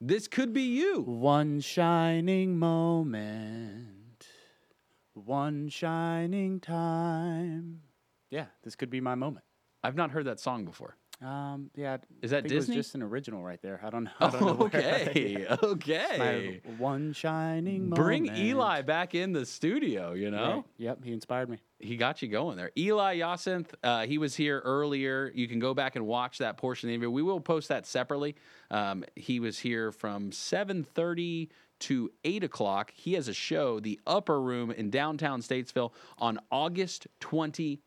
This could be you. One shining moment, one shining time. Yeah, this could be my moment. I've not heard that song before. Um, yeah. Is that I Disney? It was just an original right there. I don't know. I don't know Okay, Yeah. okay. My one shining moment Bring moment. Eli back in the studio. You know. Right. Yep, he inspired me. he got you going there. Eli Yacinthe, uh, he was here earlier. You can go back and watch that portion of the interview. We will post that separately. Um, he was here from 7.30 to 8 o'clock. He has a show, The Upper Room in downtown Statesville on August 25th.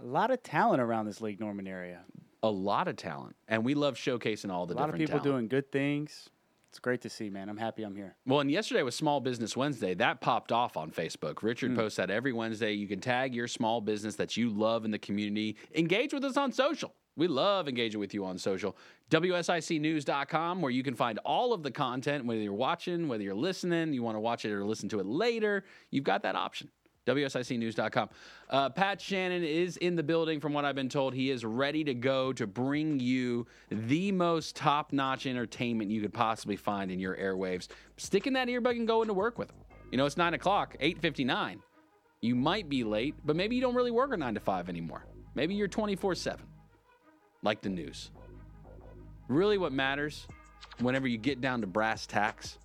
A lot of talent around this Lake Norman area. A lot of talent. And we love showcasing all the A lot of people talent. doing good things. It's great to see, man. I'm happy I'm here. Well, and yesterday was Small Business Wednesday. That popped off on Facebook. Richard hmm. posts that every Wednesday. You can tag your small business that you love in the community. Engage with us on social. We love engaging with you on social. WSICnews.com, where you can find all of the content, whether you're watching, whether you're listening, you want to watch it or listen to it later, you've got that option. WSICnews.com. Uh, Pat Shannon is in the building, from what I've been told. He is ready to go to bring you the most top notch entertainment you could possibly find in your airwaves. Stick in that earbud and go into work with him. You know, it's 9 o'clock, 8.59. You might be late, but maybe you don't really work a 9 to 5 anymore. Maybe you're 24 7, like the news. Really, what matters whenever you get down to brass tacks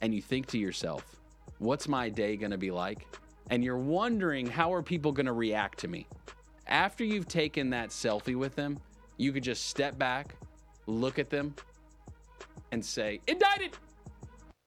and you think to yourself, what's my day going to be like? And you're wondering, how are people going to react to me? After you've taken that selfie with them, you could just step back, look at them, and say, Indicted!